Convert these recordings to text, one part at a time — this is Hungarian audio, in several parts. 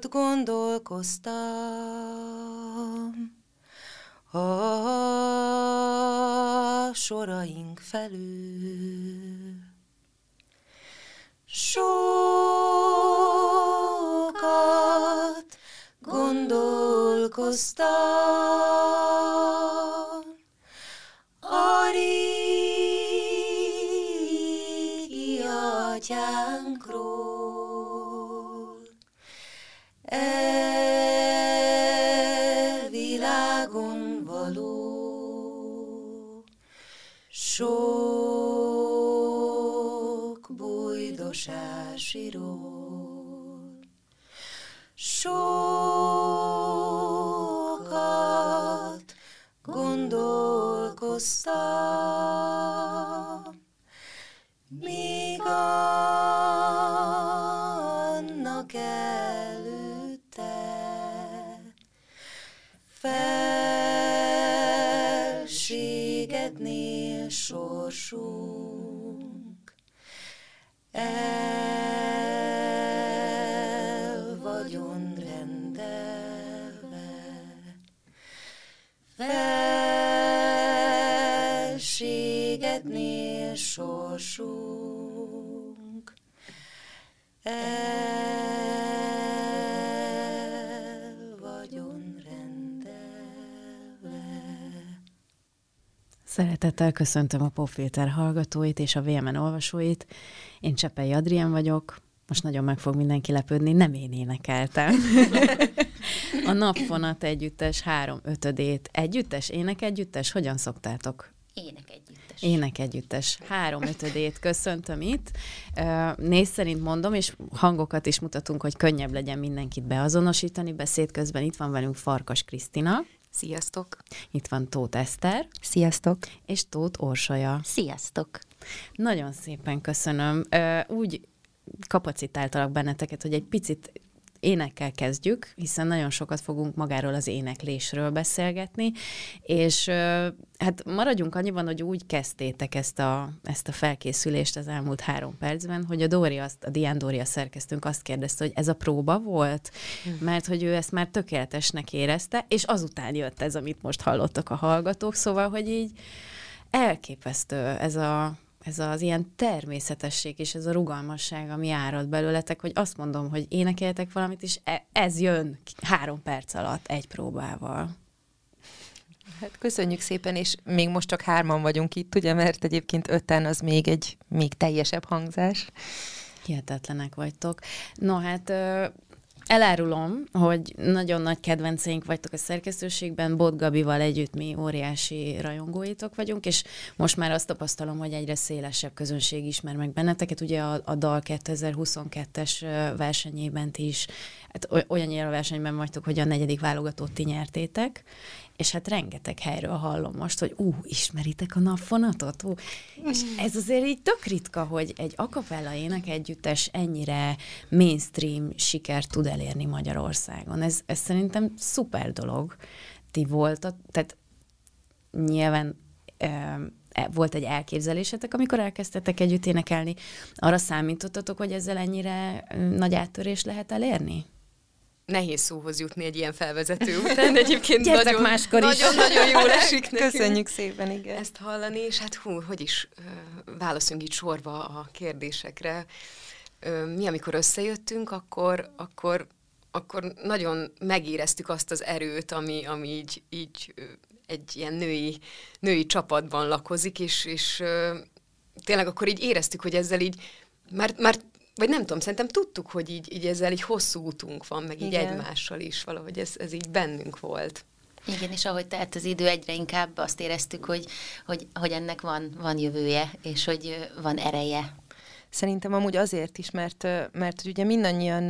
Sokat gondolkoztam a soraink felül. Sokat gondolkoztam Szeretettel köszöntöm a Popfilter hallgatóit és a VMN olvasóit. Én Csepei Adrien vagyok. Most nagyon meg fog mindenki lepődni, nem én énekeltem. a Napfonat együttes három ötödét. Együttes, ének együttes? Hogyan szoktátok? Ének együttes. Ének együttes három ötödét köszöntöm itt. Ö, Név szerint mondom, és hangokat is mutatunk, hogy könnyebb legyen mindenkit beazonosítani. Beszéd közben itt van velünk Farkas Krisztina, Sziasztok! itt van Tóth Eszter, Sziasztok! és Tóth Orsolya. Sziasztok! Nagyon szépen köszönöm. Úgy kapacitáltalak benneteket, hogy egy picit énekkel kezdjük, hiszen nagyon sokat fogunk magáról az éneklésről beszélgetni, és hát maradjunk annyiban, hogy úgy kezdtétek ezt a, ezt a felkészülést az elmúlt három percben, hogy a Dóri azt, a Dián Dóri a szerkesztőnk azt kérdezte, hogy ez a próba volt, mert hogy ő ezt már tökéletesnek érezte, és azután jött ez, amit most hallottak a hallgatók, szóval, hogy így elképesztő ez a ez az ilyen természetesség és ez a rugalmasság, ami árad belőletek, hogy azt mondom, hogy énekeltek valamit, és e- ez jön három perc alatt egy próbával. Hát köszönjük szépen, és még most csak hárman vagyunk itt, ugye, mert egyébként öten az még egy még teljesebb hangzás. Hihetetlenek vagytok. No, hát elárulom, hogy nagyon nagy kedvenceink vagytok a szerkesztőségben, Bot Gabival együtt mi óriási rajongóitok vagyunk, és most már azt tapasztalom, hogy egyre szélesebb közönség ismer meg benneteket. Ugye a, a DAL 2022-es ö, versenyében ti is, hát oly- olyannyira versenyben vagytok, hogy a negyedik válogatót ti nyertétek, és hát rengeteg helyről hallom most, hogy ú, ismeritek a napfonatot? Ú. És ez azért így tök ritka, hogy egy akapella ének együttes ennyire mainstream sikert tud elérni Magyarországon. Ez, ez szerintem szuper dolog. Ti voltat, tehát nyilván e- volt egy elképzelésetek, amikor elkezdtetek együtt énekelni. Arra számítottatok, hogy ezzel ennyire nagy áttörés lehet elérni? Nehéz szóhoz jutni egy ilyen felvezető után, egyébként Gyertek nagyon, máskor is. nagyon-nagyon jól esik nekünk Köszönjük szépen, igen. ezt hallani, és hát hú, hogy is ö, válaszoljunk így sorba a kérdésekre. Ö, Mi, amikor összejöttünk, akkor, akkor, akkor nagyon megéreztük azt az erőt, ami, ami így, így egy ilyen női, női csapatban lakozik, és, és ö, tényleg akkor így éreztük, hogy ezzel így már, már vagy nem tudom, szerintem tudtuk, hogy így, így ezzel egy hosszú útunk van, meg így Igen. egymással is, valahogy ez, ez így bennünk volt. Igen, és ahogy telt az idő, egyre inkább azt éreztük, hogy, hogy, hogy ennek van, van jövője, és hogy van ereje. Szerintem amúgy azért is, mert, mert hogy ugye mindannyian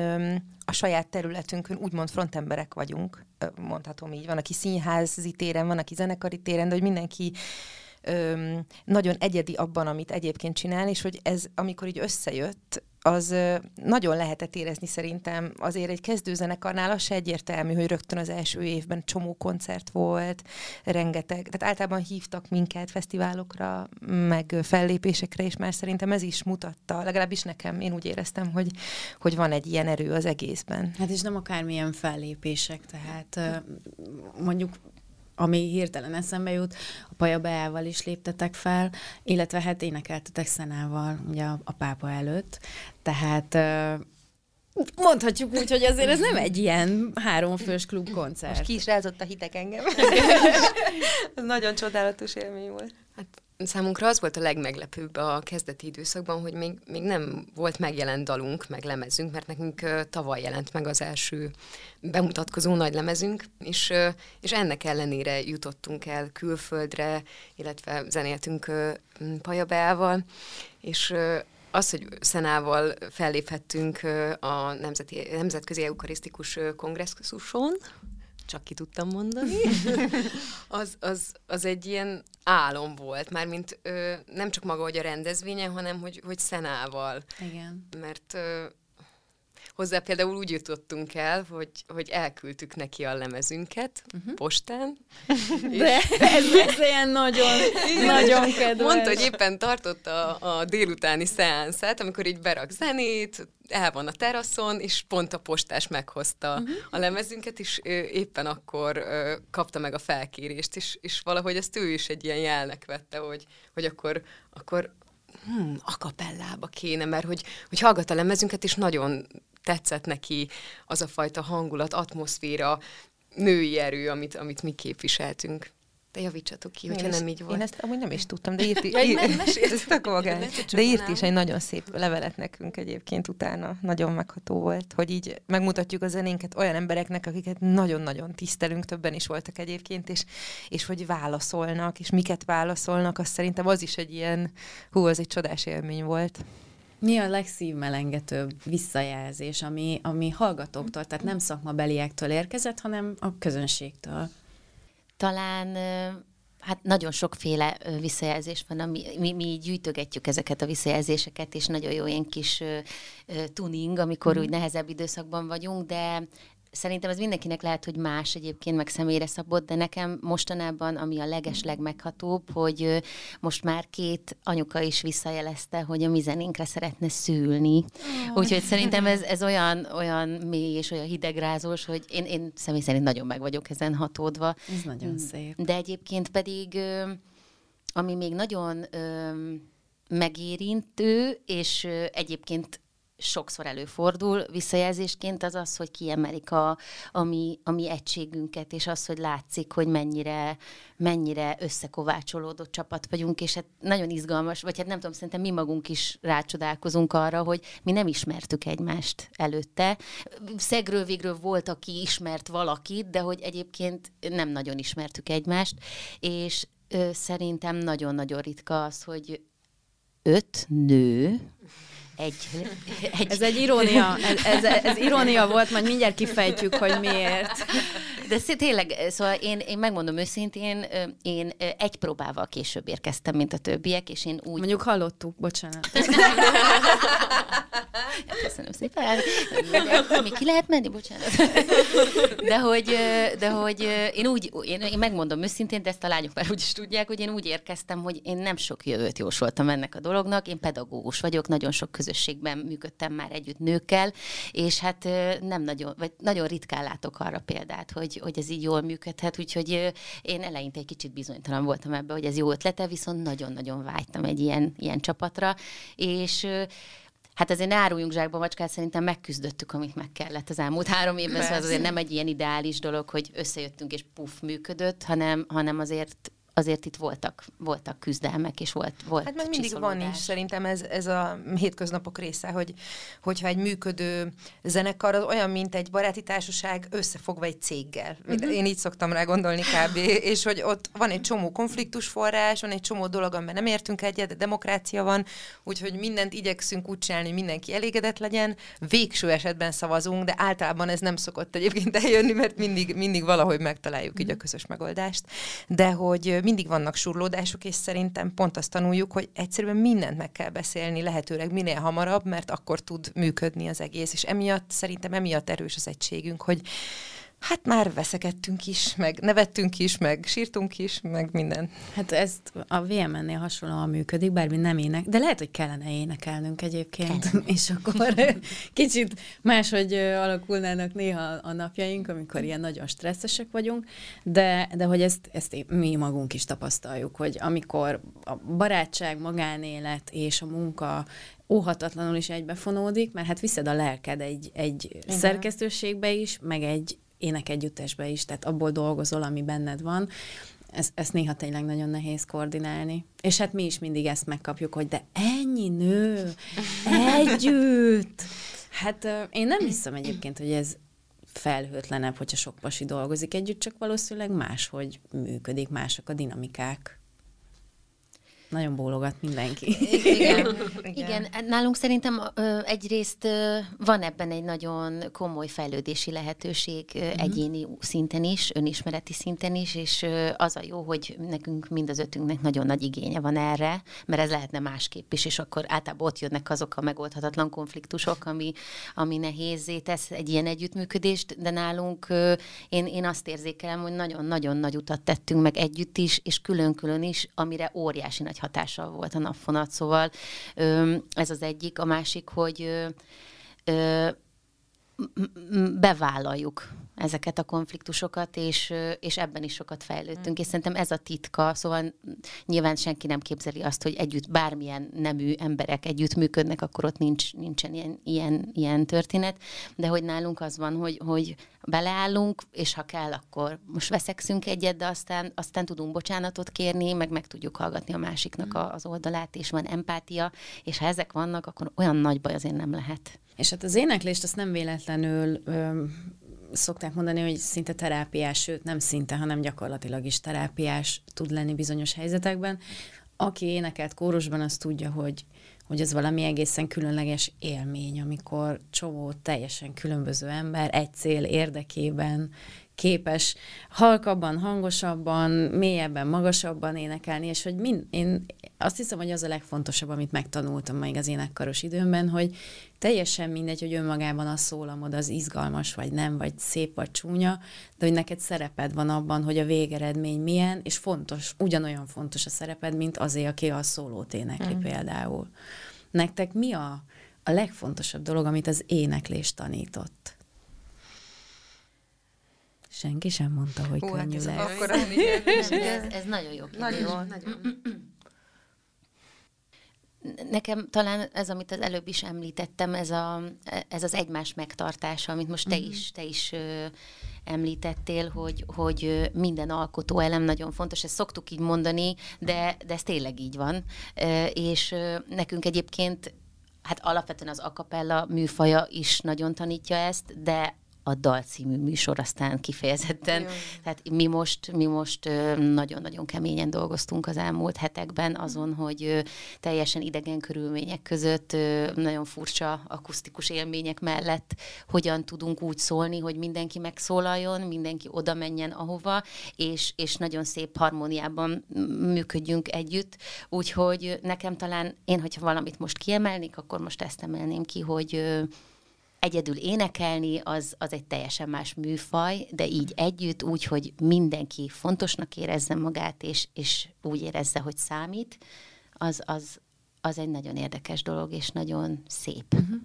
a saját területünkön úgymond frontemberek vagyunk, mondhatom így. Van, aki színházi téren, van, aki zenekari téren, de hogy mindenki öm, nagyon egyedi abban, amit egyébként csinál, és hogy ez, amikor így összejött, az nagyon lehetett érezni szerintem. Azért egy kezdőzenekarnál az se egyértelmű, hogy rögtön az első évben csomó koncert volt, rengeteg, tehát általában hívtak minket fesztiválokra, meg fellépésekre, és már szerintem ez is mutatta, legalábbis nekem, én úgy éreztem, hogy, hogy van egy ilyen erő az egészben. Hát és nem akármilyen fellépések, tehát mondjuk ami hirtelen eszembe jut, a Paja Beával is léptetek fel, illetve hát énekeltetek Szenával ugye a, a pápa előtt, tehát mondhatjuk úgy, hogy azért ez nem egy ilyen háromfős klubkoncert. Most ki is rázott a hitek engem. ez nagyon csodálatos élmény volt. Hát számunkra az volt a legmeglepőbb a kezdeti időszakban, hogy még, még nem volt megjelent dalunk, meg lemezünk, mert nekünk tavaly jelent meg az első bemutatkozó nagy lemezünk, és, és ennek ellenére jutottunk el külföldre, illetve zenéltünk Pajabeával, és az, hogy Szenával felléphettünk a Nemzeti, Nemzetközi Eukarisztikus Kongresszuson, csak ki tudtam mondani, az, az, az egy ilyen álom volt, mármint ö, nem csak maga, hogy a rendezvénye, hanem hogy, hogy Szenával. Igen. Mert ö, Hozzá például úgy jutottunk el, hogy, hogy elküldtük neki a lemezünket uh-huh. postán. De ez, ez ilyen nagyon, nagyon kedves. Mondta, hogy éppen tartotta a, a délutáni szeánszát, amikor így berak zenét, el van a teraszon, és pont a postás meghozta uh-huh. a lemezünket, és ő éppen akkor ö, kapta meg a felkérést, és, és valahogy ezt ő is egy ilyen jelnek vette, hogy, hogy akkor, akkor hmm, akapellába kéne, mert hogy, hogy hallgat a lemezünket, és nagyon tetszett neki az a fajta hangulat, atmoszféra, női erő, amit, amit mi képviseltünk. De javítsatok ki, hogyha nem így volt. Én ezt amúgy nem is tudtam, de írt, írt, írt, de írt is egy nagyon szép levelet nekünk egyébként utána. Nagyon megható volt, hogy így megmutatjuk a zenénket olyan embereknek, akiket nagyon-nagyon tisztelünk, többen is voltak egyébként, és, és hogy válaszolnak, és miket válaszolnak, azt szerintem az is egy ilyen, hú, az egy csodás élmény volt. Mi a legszívmelengetőbb visszajelzés, ami, ami hallgatóktól, tehát nem szakmabeliektől érkezett, hanem a közönségtől? Talán Hát nagyon sokféle visszajelzés van, ami, mi, mi gyűjtögetjük ezeket a visszajelzéseket, és nagyon jó ilyen kis tuning, amikor mm. úgy nehezebb időszakban vagyunk, de Szerintem ez mindenkinek lehet, hogy más egyébként, meg személyre szabott, de nekem mostanában, ami a leges legmeghatóbb, hogy most már két anyuka is visszajelezte, hogy a mi zenénkre szeretne szülni. Oh. Úgyhogy szerintem ez, ez olyan, olyan mély és olyan hidegrázós, hogy én, én személy szerint nagyon meg vagyok ezen hatódva. Ez nagyon szép. De egyébként pedig, ami még nagyon megérintő, és egyébként sokszor előfordul visszajelzésként, az az, hogy kiemelik a, a, mi, a mi egységünket, és az, hogy látszik, hogy mennyire, mennyire összekovácsolódott csapat vagyunk, és hát nagyon izgalmas, vagy hát nem tudom, szerintem mi magunk is rácsodálkozunk arra, hogy mi nem ismertük egymást előtte. Szegről végről volt, aki ismert valakit, de hogy egyébként nem nagyon ismertük egymást, és ö, szerintem nagyon-nagyon ritka az, hogy öt nő, egy, egy... Ez egy irónia, ez, ez, ez irónia volt, majd mindjárt kifejtjük, hogy miért. De tényleg, szóval én, én megmondom őszintén, én egy próbával később érkeztem, mint a többiek, és én úgy... Mondjuk hallottuk, bocsánat. Köszönöm szépen. Még ki lehet menni, bocsánat. De hogy, de hogy én úgy, én, én megmondom őszintén, de ezt a lányok már úgy is tudják, hogy én úgy érkeztem, hogy én nem sok jövőt jósoltam ennek a dolognak. Én pedagógus vagyok, nagyon sok közösségben működtem már együtt nőkkel, és hát nem nagyon, vagy nagyon ritkán látok arra példát, hogy, hogy ez így jól működhet, úgyhogy én eleinte egy kicsit bizonytalan voltam ebbe, hogy ez jó ötlete, viszont nagyon-nagyon vágytam egy ilyen, ilyen csapatra, és Hát azért ne áruljunk zsákba macskát, szerintem megküzdöttük, amit meg kellett az elmúlt három évben, szóval azért nem egy ilyen ideális dolog, hogy összejöttünk és puff működött, hanem, hanem azért azért itt voltak, voltak küzdelmek, és volt, volt Hát meg mindig van is, szerintem ez, ez a hétköznapok része, hogy, hogyha egy működő zenekar az olyan, mint egy baráti társaság összefogva egy céggel. Uh-huh. Én így szoktam rá gondolni kb. és hogy ott van egy csomó konfliktus forrás, van egy csomó dolog, amiben nem értünk egyet, de demokrácia van, úgyhogy mindent igyekszünk úgy csinálni, hogy mindenki elégedett legyen. Végső esetben szavazunk, de általában ez nem szokott egyébként eljönni, mert mindig, mindig valahogy megtaláljuk így a közös megoldást. De hogy mindig vannak surlódások, és szerintem pont azt tanuljuk, hogy egyszerűen mindent meg kell beszélni, lehetőleg minél hamarabb, mert akkor tud működni az egész, és emiatt szerintem emiatt erős az egységünk, hogy Hát már veszekedtünk is, meg nevettünk is, meg sírtunk is, meg minden. Hát ez a VMN-nél hasonlóan működik, bár mi nem ének, de lehet, hogy kellene énekelnünk egyébként, kellene. és akkor kicsit máshogy alakulnának néha a napjaink, amikor ilyen nagyon stresszesek vagyunk, de, de hogy ezt, ezt mi magunk is tapasztaljuk, hogy amikor a barátság, magánélet és a munka óhatatlanul is egybefonódik, mert hát viszed a lelked egy, egy Igen. szerkesztőségbe is, meg egy énekegyüttesbe is, tehát abból dolgozol, ami benned van. Ez, ezt néha tényleg nagyon nehéz koordinálni. És hát mi is mindig ezt megkapjuk, hogy de ennyi nő, együtt. Hát én nem hiszem egyébként, hogy ez felhőtlenebb, hogyha sok pasi dolgozik együtt, csak valószínűleg máshogy működik, mások a dinamikák. Nagyon bólogat mindenki. Igen. Igen. Igen. Nálunk szerintem egyrészt van ebben egy nagyon komoly fejlődési lehetőség uh-huh. egyéni szinten is, önismereti szinten is, és az a jó, hogy nekünk mind az ötünknek nagyon nagy igénye van erre, mert ez lehetne másképp is, és akkor általában ott jönnek azok a megoldhatatlan konfliktusok, ami, ami nehézé tesz egy ilyen együttműködést, de nálunk én, én azt érzékelem, hogy nagyon-nagyon nagy utat tettünk meg együtt is, és külön-külön is, amire óriási nagy hatással volt a napfonat, szóval ez az egyik. A másik, hogy bevállaljuk ezeket a konfliktusokat, és, és ebben is sokat fejlődtünk. Mm. És szerintem ez a titka, szóval nyilván senki nem képzeli azt, hogy együtt bármilyen nemű emberek együtt működnek, akkor ott nincs, nincsen ilyen, ilyen, ilyen történet, de hogy nálunk az van, hogy, hogy beleállunk, és ha kell, akkor most veszekszünk egyet, de aztán, aztán tudunk bocsánatot kérni, meg meg tudjuk hallgatni a másiknak a, az oldalát, és van empátia, és ha ezek vannak, akkor olyan nagy baj azért nem lehet. És hát az éneklést azt nem véletlenül ö, szokták mondani, hogy szinte terápiás, sőt nem szinte, hanem gyakorlatilag is terápiás tud lenni bizonyos helyzetekben. Aki énekelt kórusban, az tudja, hogy hogy ez valami egészen különleges élmény, amikor csomó teljesen különböző ember egy cél érdekében képes halkabban, hangosabban, mélyebben, magasabban énekelni, és hogy mind, én azt hiszem, hogy az a legfontosabb, amit megtanultam még az énekkaros időmben, hogy teljesen mindegy, hogy önmagában a szólamod az izgalmas, vagy nem, vagy szép, vagy csúnya, de hogy neked szereped van abban, hogy a végeredmény milyen, és fontos, ugyanolyan fontos a szereped, mint azért, aki a szólót énekli mm. például. Nektek mi a, a legfontosabb dolog, amit az éneklés tanított? Senki sem mondta, hogy Hú, hát könnyű hát lesz. Akkor ez, ez nagyon jó. Nagyon, jó. nagyon. Nekem talán ez, amit az előbb is említettem, ez, a, ez az egymás megtartása, amit most te mm-hmm. is, te is ö, említettél, hogy, hogy minden alkotó elem nagyon fontos, ezt szoktuk így mondani, de, de ez tényleg így van. Ö, és ö, nekünk egyébként hát alapvetően az akapella műfaja is nagyon tanítja ezt, de a Dal című műsor aztán kifejezetten. Jaj. Tehát mi most, mi most nagyon-nagyon keményen dolgoztunk az elmúlt hetekben azon, hogy teljesen idegen körülmények között, nagyon furcsa akusztikus élmények mellett hogyan tudunk úgy szólni, hogy mindenki megszólaljon, mindenki oda menjen ahova, és, és nagyon szép harmóniában működjünk együtt. Úgyhogy nekem talán, én, hogyha valamit most kiemelnék, akkor most ezt emelném ki, hogy egyedül énekelni, az, az egy teljesen más műfaj, de így együtt, úgy, hogy mindenki fontosnak érezze magát, és, és úgy érezze, hogy számít, az, az, az egy nagyon érdekes dolog, és nagyon szép. Uh-huh.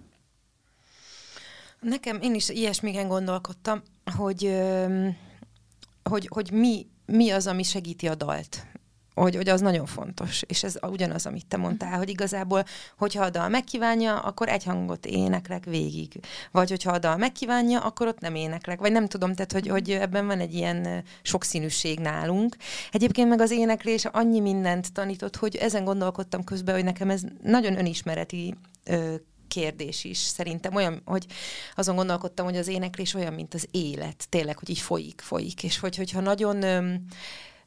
Nekem, én is ilyesmigen gondolkodtam, hogy, hogy, hogy mi, mi az, ami segíti a dalt hogy, hogy az nagyon fontos, és ez ugyanaz, amit te mondtál, hogy igazából, hogyha a dal megkívánja, akkor egy hangot éneklek végig. Vagy hogyha a dal megkívánja, akkor ott nem éneklek. Vagy nem tudom, tehát, hogy, hogy ebben van egy ilyen sokszínűség nálunk. Egyébként meg az éneklés annyi mindent tanított, hogy ezen gondolkodtam közben, hogy nekem ez nagyon önismereti ö, kérdés is szerintem olyan, hogy azon gondolkodtam, hogy az éneklés olyan, mint az élet, tényleg, hogy így folyik, folyik, és hogy, hogyha nagyon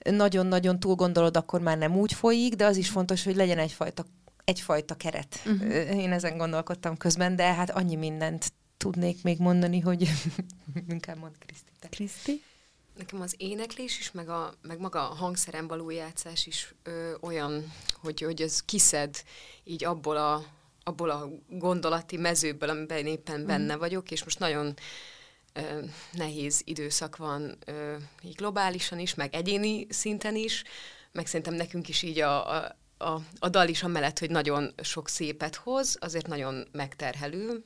nagyon-nagyon túl gondolod, akkor már nem úgy folyik, de az is fontos, hogy legyen egyfajta, egyfajta keret. Uh-huh. Én ezen gondolkodtam közben, de hát annyi mindent tudnék még mondani, hogy inkább mond Kriszti. Kriszti? nekem az éneklés is, meg, a, meg maga a hangszeren való játszás is ö, olyan, hogy, hogy ez kiszed így abból a, abból a gondolati mezőből, amiben éppen benne vagyok, és most nagyon ö, nehéz időszak van ö, így globálisan is, meg egyéni szinten is, meg szerintem nekünk is így a, a, a, a dal is amellett, hogy nagyon sok szépet hoz, azért nagyon megterhelő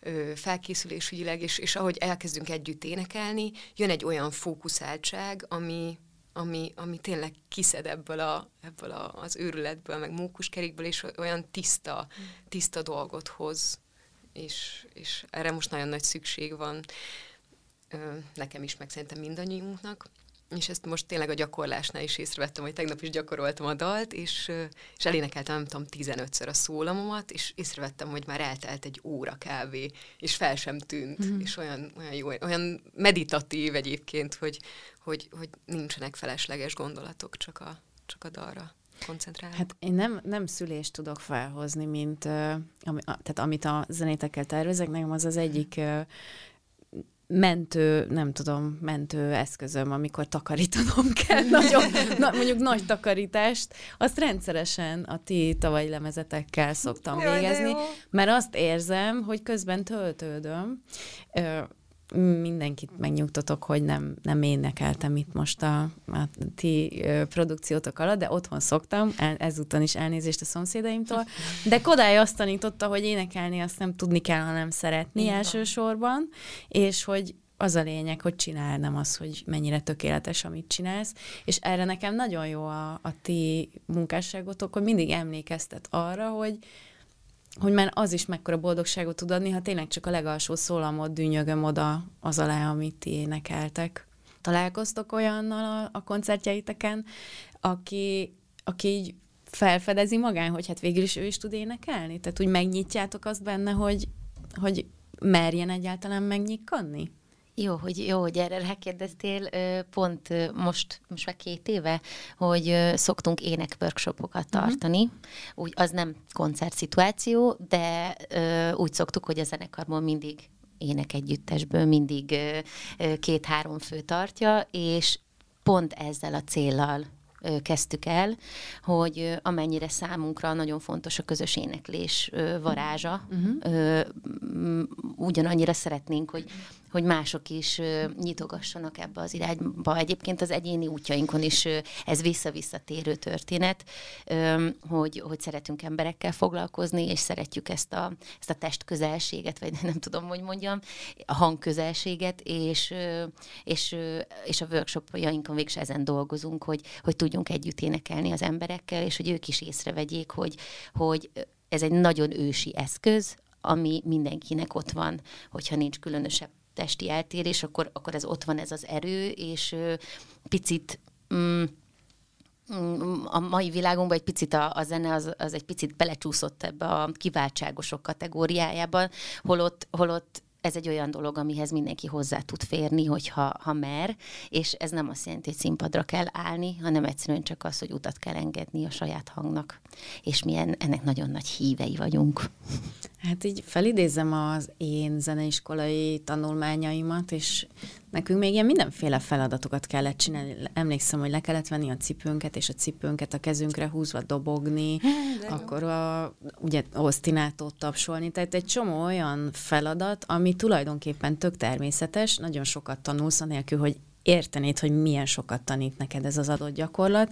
ö, felkészülésügyileg, és, és ahogy elkezdünk együtt énekelni, jön egy olyan fókuszáltság, ami, ami, ami tényleg kiszed ebből, a, ebből a, az őrületből, meg mókuskerékből, és olyan tiszta, tiszta dolgot hoz. És, és erre most nagyon nagy szükség van nekem is, meg szerintem mindannyiunknak. És ezt most tényleg a gyakorlásnál is észrevettem, hogy tegnap is gyakoroltam a dalt, és, és elénekeltem, nem tudom, 15-ször a szólamomat, és észrevettem, hogy már eltelt egy óra kávé, és fel sem tűnt, mm-hmm. és olyan, olyan jó, olyan meditatív egyébként, hogy, hogy, hogy nincsenek felesleges gondolatok, csak a, csak a dalra koncentrálni. Hát én nem, nem szülést tudok felhozni, mint, ami, tehát amit a zenétekkel tervezek, nekem az az egyik uh, mentő, nem tudom, mentő eszközöm, amikor takarítanom kell, nagyon, na, mondjuk nagy takarítást, azt rendszeresen a ti tavalyi lemezetekkel szoktam Jaj, végezni, mert azt érzem, hogy közben töltődöm. Mindenkit megnyugtatok, hogy nem, nem énekeltem itt most a, a ti produkciótok alatt, de otthon szoktam, el, ezúton is elnézést a szomszédaimtól, de Kodály azt tanította, hogy énekelni azt nem tudni kell, hanem szeretni van. elsősorban, és hogy az a lényeg, hogy csinál, nem az, hogy mennyire tökéletes, amit csinálsz. És erre nekem nagyon jó a, a ti munkásságotok, hogy mindig emlékeztet arra, hogy, hogy már az is mekkora boldogságot tud adni, ha tényleg csak a legalsó szólamot dűnyögöm oda az alá, amit ti énekeltek. Találkoztok olyannal a, a koncertjeiteken, aki, aki így felfedezi magán, hogy hát végül is ő is tud énekelni? Tehát úgy megnyitjátok azt benne, hogy, hogy merjen egyáltalán megnyikkanni? Jó, hogy, jó, hogy erre rákérdeztél. Pont most, most már két éve, hogy szoktunk énekworkshopokat tartani. Uh-huh. Úgy, az nem koncertszituáció, de úgy szoktuk, hogy a zenekarban mindig énekegyüttesből mindig két-három fő tartja, és pont ezzel a céllal kezdtük el, hogy amennyire számunkra nagyon fontos a közös éneklés varázsa, uh-huh. ugyanannyira szeretnénk, hogy hogy mások is nyitogassanak ebbe az irányba. Egyébként az egyéni útjainkon is ez vissza-visszatérő történet, ö, hogy, hogy szeretünk emberekkel foglalkozni, és szeretjük ezt a, ezt a testközelséget, vagy nem tudom, hogy mondjam, a hangközelséget, és, és, és a workshopjainkon is ezen dolgozunk, hogy, hogy tudjunk együtt énekelni az emberekkel, és hogy ők is észrevegyék, hogy, hogy ez egy nagyon ősi eszköz, ami mindenkinek ott van, hogyha nincs különösebb testi eltérés, akkor, akkor ez ott van ez az erő, és picit mm, mm, a mai világunkban egy picit a, a zene az, az egy picit belecsúszott ebbe a kiváltságosok kategóriájában, holott, holott ez egy olyan dolog, amihez mindenki hozzá tud férni, hogyha ha mer, és ez nem azt jelenti, hogy színpadra kell állni, hanem egyszerűen csak az, hogy utat kell engedni a saját hangnak, és mi en- ennek nagyon nagy hívei vagyunk. Hát így felidézem az én zeneiskolai tanulmányaimat, és nekünk még ilyen mindenféle feladatokat kellett csinálni. Emlékszem, hogy le kellett venni a cipőnket, és a cipőnket a kezünkre húzva dobogni, akkor a, ugye osztinátót tapsolni, tehát egy csomó olyan feladat, ami tulajdonképpen tök természetes, nagyon sokat tanulsz, anélkül, hogy értenéd, hogy milyen sokat tanít neked ez az adott gyakorlat,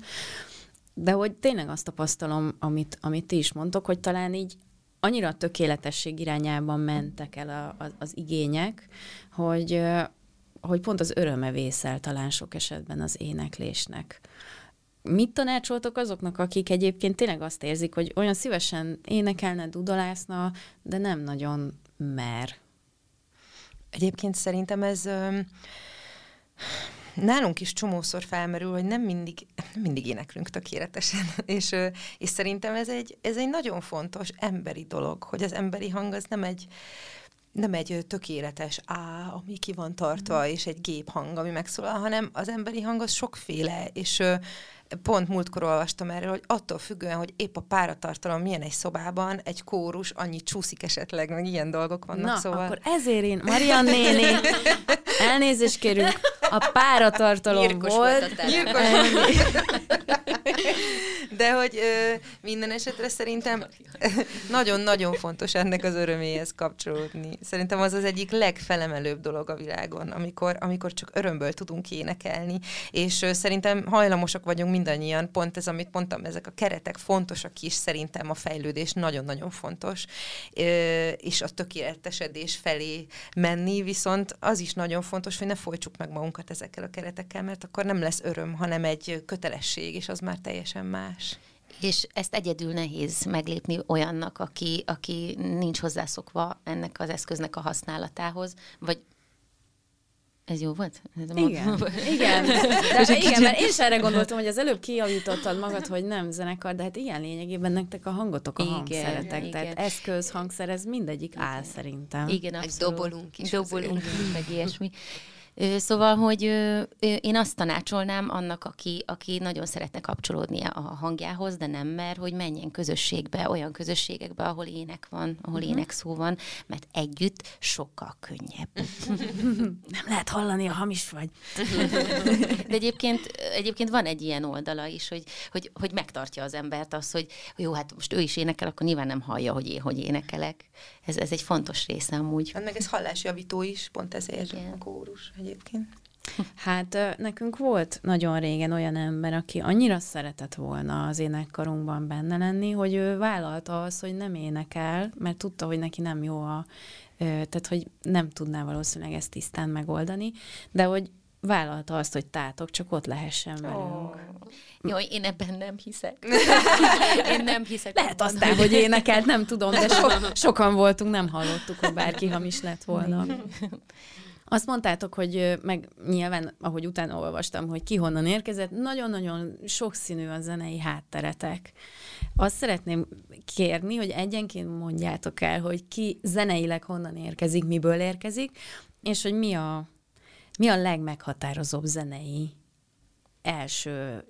de hogy tényleg azt tapasztalom, amit, amit ti is mondtok, hogy talán így annyira a tökéletesség irányában mentek el a, a, az igények, hogy, hogy pont az öröme vészel talán sok esetben az éneklésnek. Mit tanácsoltok azoknak, akik egyébként tényleg azt érzik, hogy olyan szívesen énekelne, dudalászna, de nem nagyon mer? Egyébként szerintem ez öm, nálunk is csomószor felmerül, hogy nem mindig, nem mindig éneklünk tökéletesen, és, és szerintem ez egy, ez egy nagyon fontos emberi dolog, hogy az emberi hang az nem egy, nem egy tökéletes á, ami ki van tartva, és egy géphang, ami megszólal, hanem az emberi hang az sokféle, és ö, pont múltkor olvastam erről, hogy attól függően, hogy épp a páratartalom milyen egy szobában, egy kórus annyi csúszik esetleg, meg ilyen dolgok vannak, Na, szóval... akkor ezért én, Marian néni, elnézést kérünk, A páratartalom Nyírkos volt. volt a. Nyírkos. De hogy ö, minden esetre szerintem nagyon-nagyon fontos ennek az öröméhez kapcsolódni. Szerintem az az egyik legfelemelőbb dolog a világon, amikor, amikor csak örömből tudunk énekelni, és ö, szerintem hajlamosak vagyunk mindannyian, pont ez, amit mondtam, ezek a keretek fontosak is, szerintem a fejlődés nagyon-nagyon fontos, ö, és a tökéletesedés felé menni, viszont az is nagyon fontos, hogy ne folytsuk meg magunkat ezekkel a keretekkel, mert akkor nem lesz öröm, hanem egy kötelesség, és az már teljesen más. És ezt egyedül nehéz meglépni olyannak, aki, aki nincs hozzászokva ennek az eszköznek a használatához, vagy ez jó volt? Ez Igen, igen. De igen, mert én is erre gondoltam, hogy az előbb kijavítottad magad, hogy nem zenekar, de hát ilyen lényegében nektek a hangotok a Igen, hangszeretek. igen. Tehát eszköz, hangszer, ez mindegyik áll szerintem. Igen, Egy abszolút. dobolunk is Dobolunk, meg ilyesmi. Szóval, hogy én azt tanácsolnám annak, aki, aki nagyon szeretne kapcsolódni a hangjához, de nem mer, hogy menjen közösségbe, olyan közösségekbe, ahol ének van, ahol uh-huh. énekszó van, mert együtt sokkal könnyebb. Nem lehet hallani, a hamis vagy. De egyébként, egyébként van egy ilyen oldala is, hogy, hogy, hogy megtartja az embert az, hogy jó, hát most ő is énekel, akkor nyilván nem hallja, hogy én hogy énekelek. Ez, ez egy fontos része amúgy. Meg ez hallásjavító is, pont ezért Igen. a kórus egyébként. Hát nekünk volt nagyon régen olyan ember, aki annyira szeretett volna az énekkarunkban benne lenni, hogy ő vállalta azt, hogy nem énekel, mert tudta, hogy neki nem jó a, tehát hogy nem tudná valószínűleg ezt tisztán megoldani, de hogy vállalta azt, hogy tátok, csak ott lehessen velünk. Jó, én ebben nem hiszek. Én nem hiszek. Lehet abban, aztán, hogy énekelt, nem tudom, de so, sokan voltunk, nem hallottuk, hogy bárki hamis lett volna. Azt mondtátok, hogy meg nyilván, ahogy utána olvastam, hogy ki honnan érkezett, nagyon-nagyon sokszínű a zenei hátteretek. Azt szeretném kérni, hogy egyenként mondjátok el, hogy ki zeneileg honnan érkezik, miből érkezik, és hogy mi a, mi a legmeghatározóbb zenei első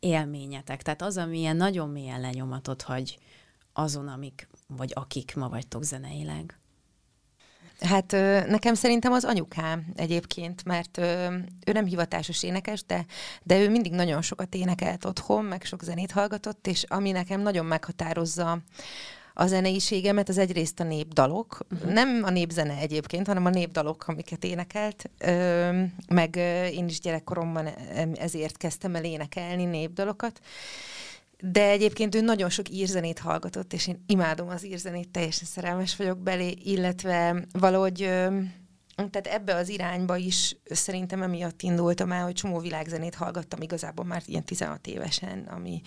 élményetek. Tehát az, ami ilyen nagyon mélyen lenyomatot hagy azon, amik, vagy akik ma vagytok zeneileg. Hát nekem szerintem az anyukám egyébként, mert ő nem hivatásos énekes, de, de ő mindig nagyon sokat énekelt otthon, meg sok zenét hallgatott, és ami nekem nagyon meghatározza a zeneiségemet, az egyrészt a népdalok, uh-huh. nem a népzene egyébként, hanem a népdalok, amiket énekelt, ö, meg ö, én is gyerekkoromban ezért kezdtem el énekelni népdalokat, de egyébként ő nagyon sok írzenét hallgatott, és én imádom az írzenét, teljesen szerelmes vagyok belé, illetve valahogy ö, tehát ebbe az irányba is szerintem emiatt indultam el, hogy csomó világzenét hallgattam igazából már ilyen 16 évesen, ami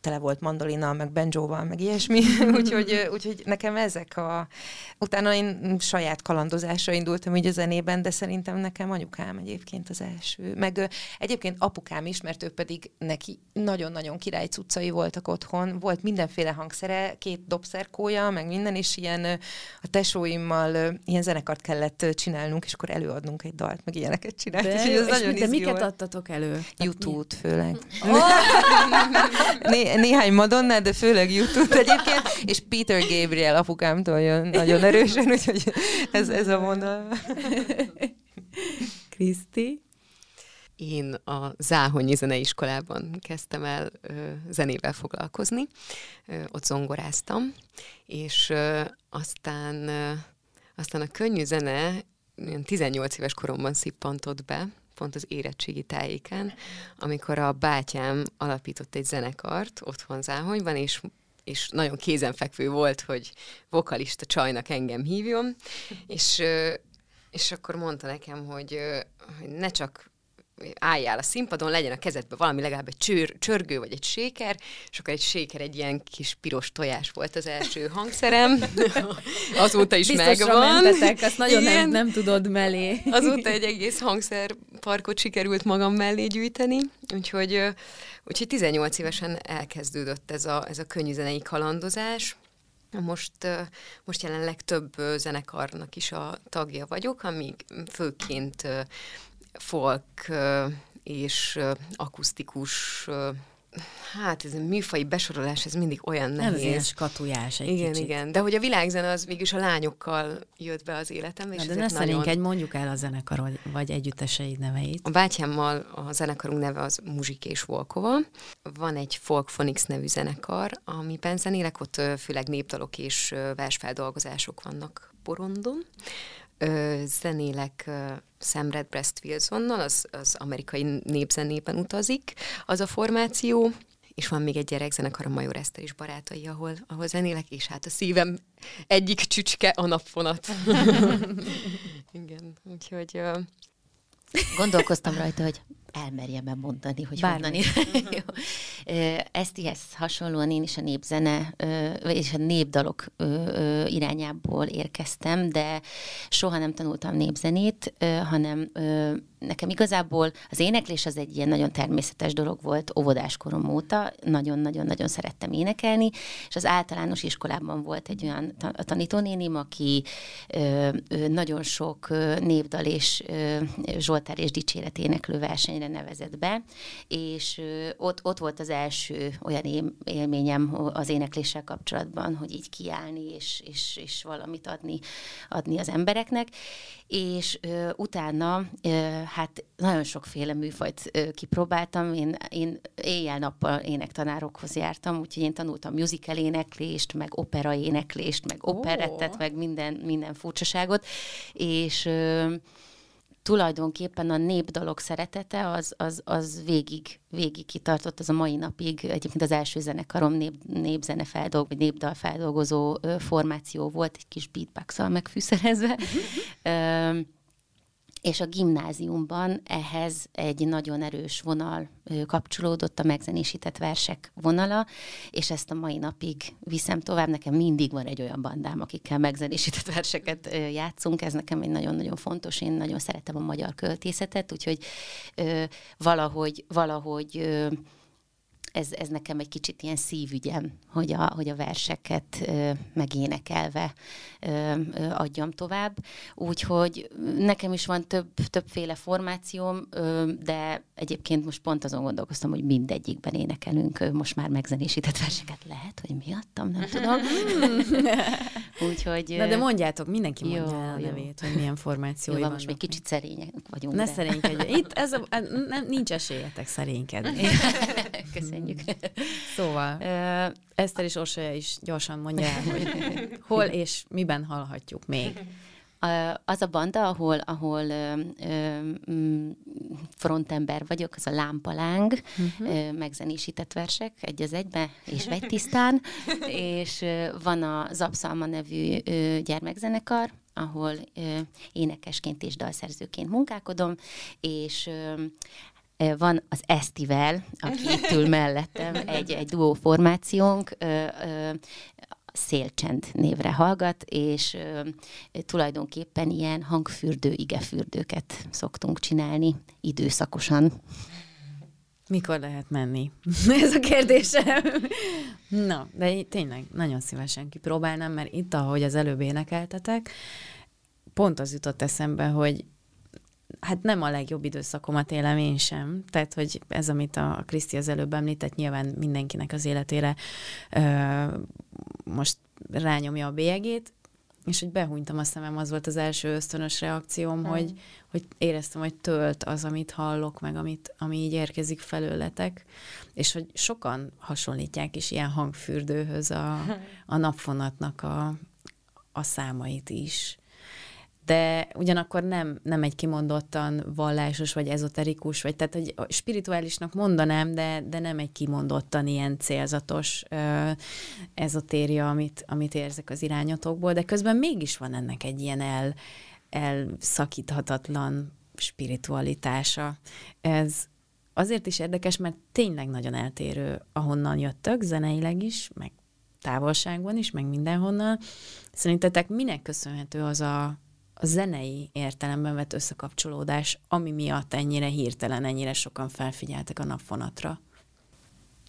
tele volt mandolinnal, meg banjóval, meg ilyesmi. úgyhogy, úgyhogy nekem ezek a... Utána én saját kalandozásra indultam így a zenében, de szerintem nekem anyukám egyébként az első. Meg egyébként apukám is, mert ő pedig neki nagyon-nagyon király cuccai voltak otthon. Volt mindenféle hangszere, két dobszerkója, meg minden, és ilyen a tesóimmal ilyen zenekart kellett ö, csinálnunk, és akkor előadnunk egy dalt, meg ilyeneket csinált. De, jó, ez és nagyon de miket volt. adtatok elő? Tehát mi- YouTube főleg. Né- néhány Madonna, de főleg YouTube egyébként, és Peter Gabriel apukámtól jön nagyon erősen, úgyhogy ez, ez a vonal. Kriszti? Én a Záhonyi Zeneiskolában kezdtem el ö, zenével foglalkozni, ö, ott zongoráztam, és ö, aztán, ö, aztán a könnyű zene 18 éves koromban szippantott be, pont az érettségi tájéken, amikor a bátyám alapított egy zenekart otthon Záhonyban, és és nagyon kézenfekvő volt, hogy vokalista csajnak engem hívjon, és, és akkor mondta nekem, hogy, hogy ne csak álljál a színpadon, legyen a kezedben valami, legalább egy csőr, csörgő vagy egy séker, és akkor egy séker, egy ilyen kis piros tojás volt az első hangszerem. Azóta is Biztosra megvan. mentetek, azt nagyon nem, Igen. nem tudod mellé. Azóta egy egész hangszerparkot sikerült magam mellé gyűjteni, úgyhogy, úgyhogy 18 évesen elkezdődött ez a, ez a könnyűzenei kalandozás. Most, most jelenleg több zenekarnak is a tagja vagyok, amíg főként folk és akusztikus hát ez a műfai besorolás, ez mindig olyan Ez ilyen nehéz. skatujás egy Igen, kicsit. igen. De hogy a világzene az mégis a lányokkal jött be az életembe, és de ne nagyon... egy mondjuk el a zenekar vagy- együtteseid neveit. A bátyámmal a zenekarunk neve az Muzsik és Volkova. Van egy Folkphonics nevű zenekar, amiben zenélek, ott főleg népdalok és versfeldolgozások vannak porondon. Zenélek ö, Sam Redbreast Wilsonnal, az, az amerikai népzenében utazik, az a formáció, és van még egy gyerekzenekar, a Major Eszter is barátai, ahol, ahol zenélek, és hát a szívem egyik csücske a napfonat. Igen, úgyhogy ö, Gondolkoztam rajta, hogy elmerjem-e mondani, hogy Bármi. honnan ír- Jó. Ezt ilyes hasonlóan én is a népzene, és a népdalok irányából érkeztem, de soha nem tanultam népzenét, hanem nekem igazából az éneklés az egy ilyen nagyon természetes dolog volt óvodás korom óta, nagyon-nagyon-nagyon szerettem énekelni, és az általános iskolában volt egy olyan tanítónénim, aki ö, ö, nagyon sok népdal és ö, Zsoltár és dicséret éneklő versenyre nevezett be, és ott, ott volt az első olyan él- élményem az énekléssel kapcsolatban, hogy így kiállni és, és, és valamit adni, adni az embereknek, és ö, utána ö, hát nagyon sokféle műfajt ö, kipróbáltam. Én, én éjjel-nappal énektanárokhoz jártam, úgyhogy én tanultam musical éneklést, meg opera éneklést, meg operettet, meg minden, minden furcsaságot, és ö, tulajdonképpen a népdalok szeretete az, az, az végig, végig kitartott, az a mai napig. Egyébként az első zenekarom nép, népzene feldolg, vagy népdal feldolgozó formáció volt, egy kis beatbox megfűszerezve. És a gimnáziumban ehhez egy nagyon erős vonal kapcsolódott, a megzenésített versek vonala, és ezt a mai napig viszem tovább. Nekem mindig van egy olyan bandám, akikkel megzenésített verseket játszunk, ez nekem egy nagyon-nagyon fontos, én nagyon szeretem a magyar költészetet, úgyhogy valahogy, valahogy ez, ez nekem egy kicsit ilyen szívügyem, hogy a, hogy a verseket ö, megénekelve ö, ö, adjam tovább. Úgyhogy nekem is van több, többféle formációm, ö, de egyébként most pont azon gondolkoztam, hogy mindegyikben énekelünk ö, most már megzenésített verseket. Lehet, hogy miattam, nem tudom. Úgyhogy... Na de mondjátok, mindenki mondja Jó, el a jó. nevét, hogy milyen formációi jó, van, most még kicsit szerények vagyunk. Ne de- szerénykedj. Itt ez a, nem, nincs esélyetek szerénykedni. Köszönjük. Szóval, Eszter és Orsolya is gyorsan mondja el, hogy hol és miben hallhatjuk még. Az a banda, ahol, ahol mm, frontember vagyok, az a Lámpaláng, uh-huh. megzenésített versek egy az egybe, és vegytisztán, és ö, van a Zapszalma nevű gyermekzenekar, ahol énekesként és dalszerzőként munkálkodom, és Van az Esztivel, aki itt ül mellettem, egy, egy duó formációnk, Szélcsend névre hallgat, és ö, tulajdonképpen ilyen hangfürdő, igefürdőket szoktunk csinálni időszakosan. Mikor lehet menni? Ez a kérdésem. Na, de én tényleg nagyon szívesen kipróbálnám, mert itt, ahogy az előbb énekeltetek, pont az jutott eszembe, hogy hát nem a legjobb időszakomat élem én sem. Tehát, hogy ez, amit a Kriszti az előbb említett, nyilván mindenkinek az életére ö, most rányomja a bélyegét, és hogy behúnytam a szemem, az volt az első ösztönös reakcióm, mm. hogy, hogy éreztem, hogy tölt az, amit hallok, meg amit, ami így érkezik felőletek, és hogy sokan hasonlítják is ilyen hangfürdőhöz a, a napfonatnak a, a számait is de ugyanakkor nem, nem egy kimondottan vallásos, vagy ezoterikus, vagy tehát egy spirituálisnak mondanám, de, de nem egy kimondottan ilyen célzatos ö, ezotéria, amit, amit érzek az irányatokból, de közben mégis van ennek egy ilyen el, elszakíthatatlan spiritualitása. Ez azért is érdekes, mert tényleg nagyon eltérő, ahonnan jöttök, zeneileg is, meg távolságban is, meg mindenhonnan. Szerintetek minek köszönhető az a, a zenei értelemben vett összekapcsolódás, ami miatt ennyire hirtelen, ennyire sokan felfigyeltek a napfonatra?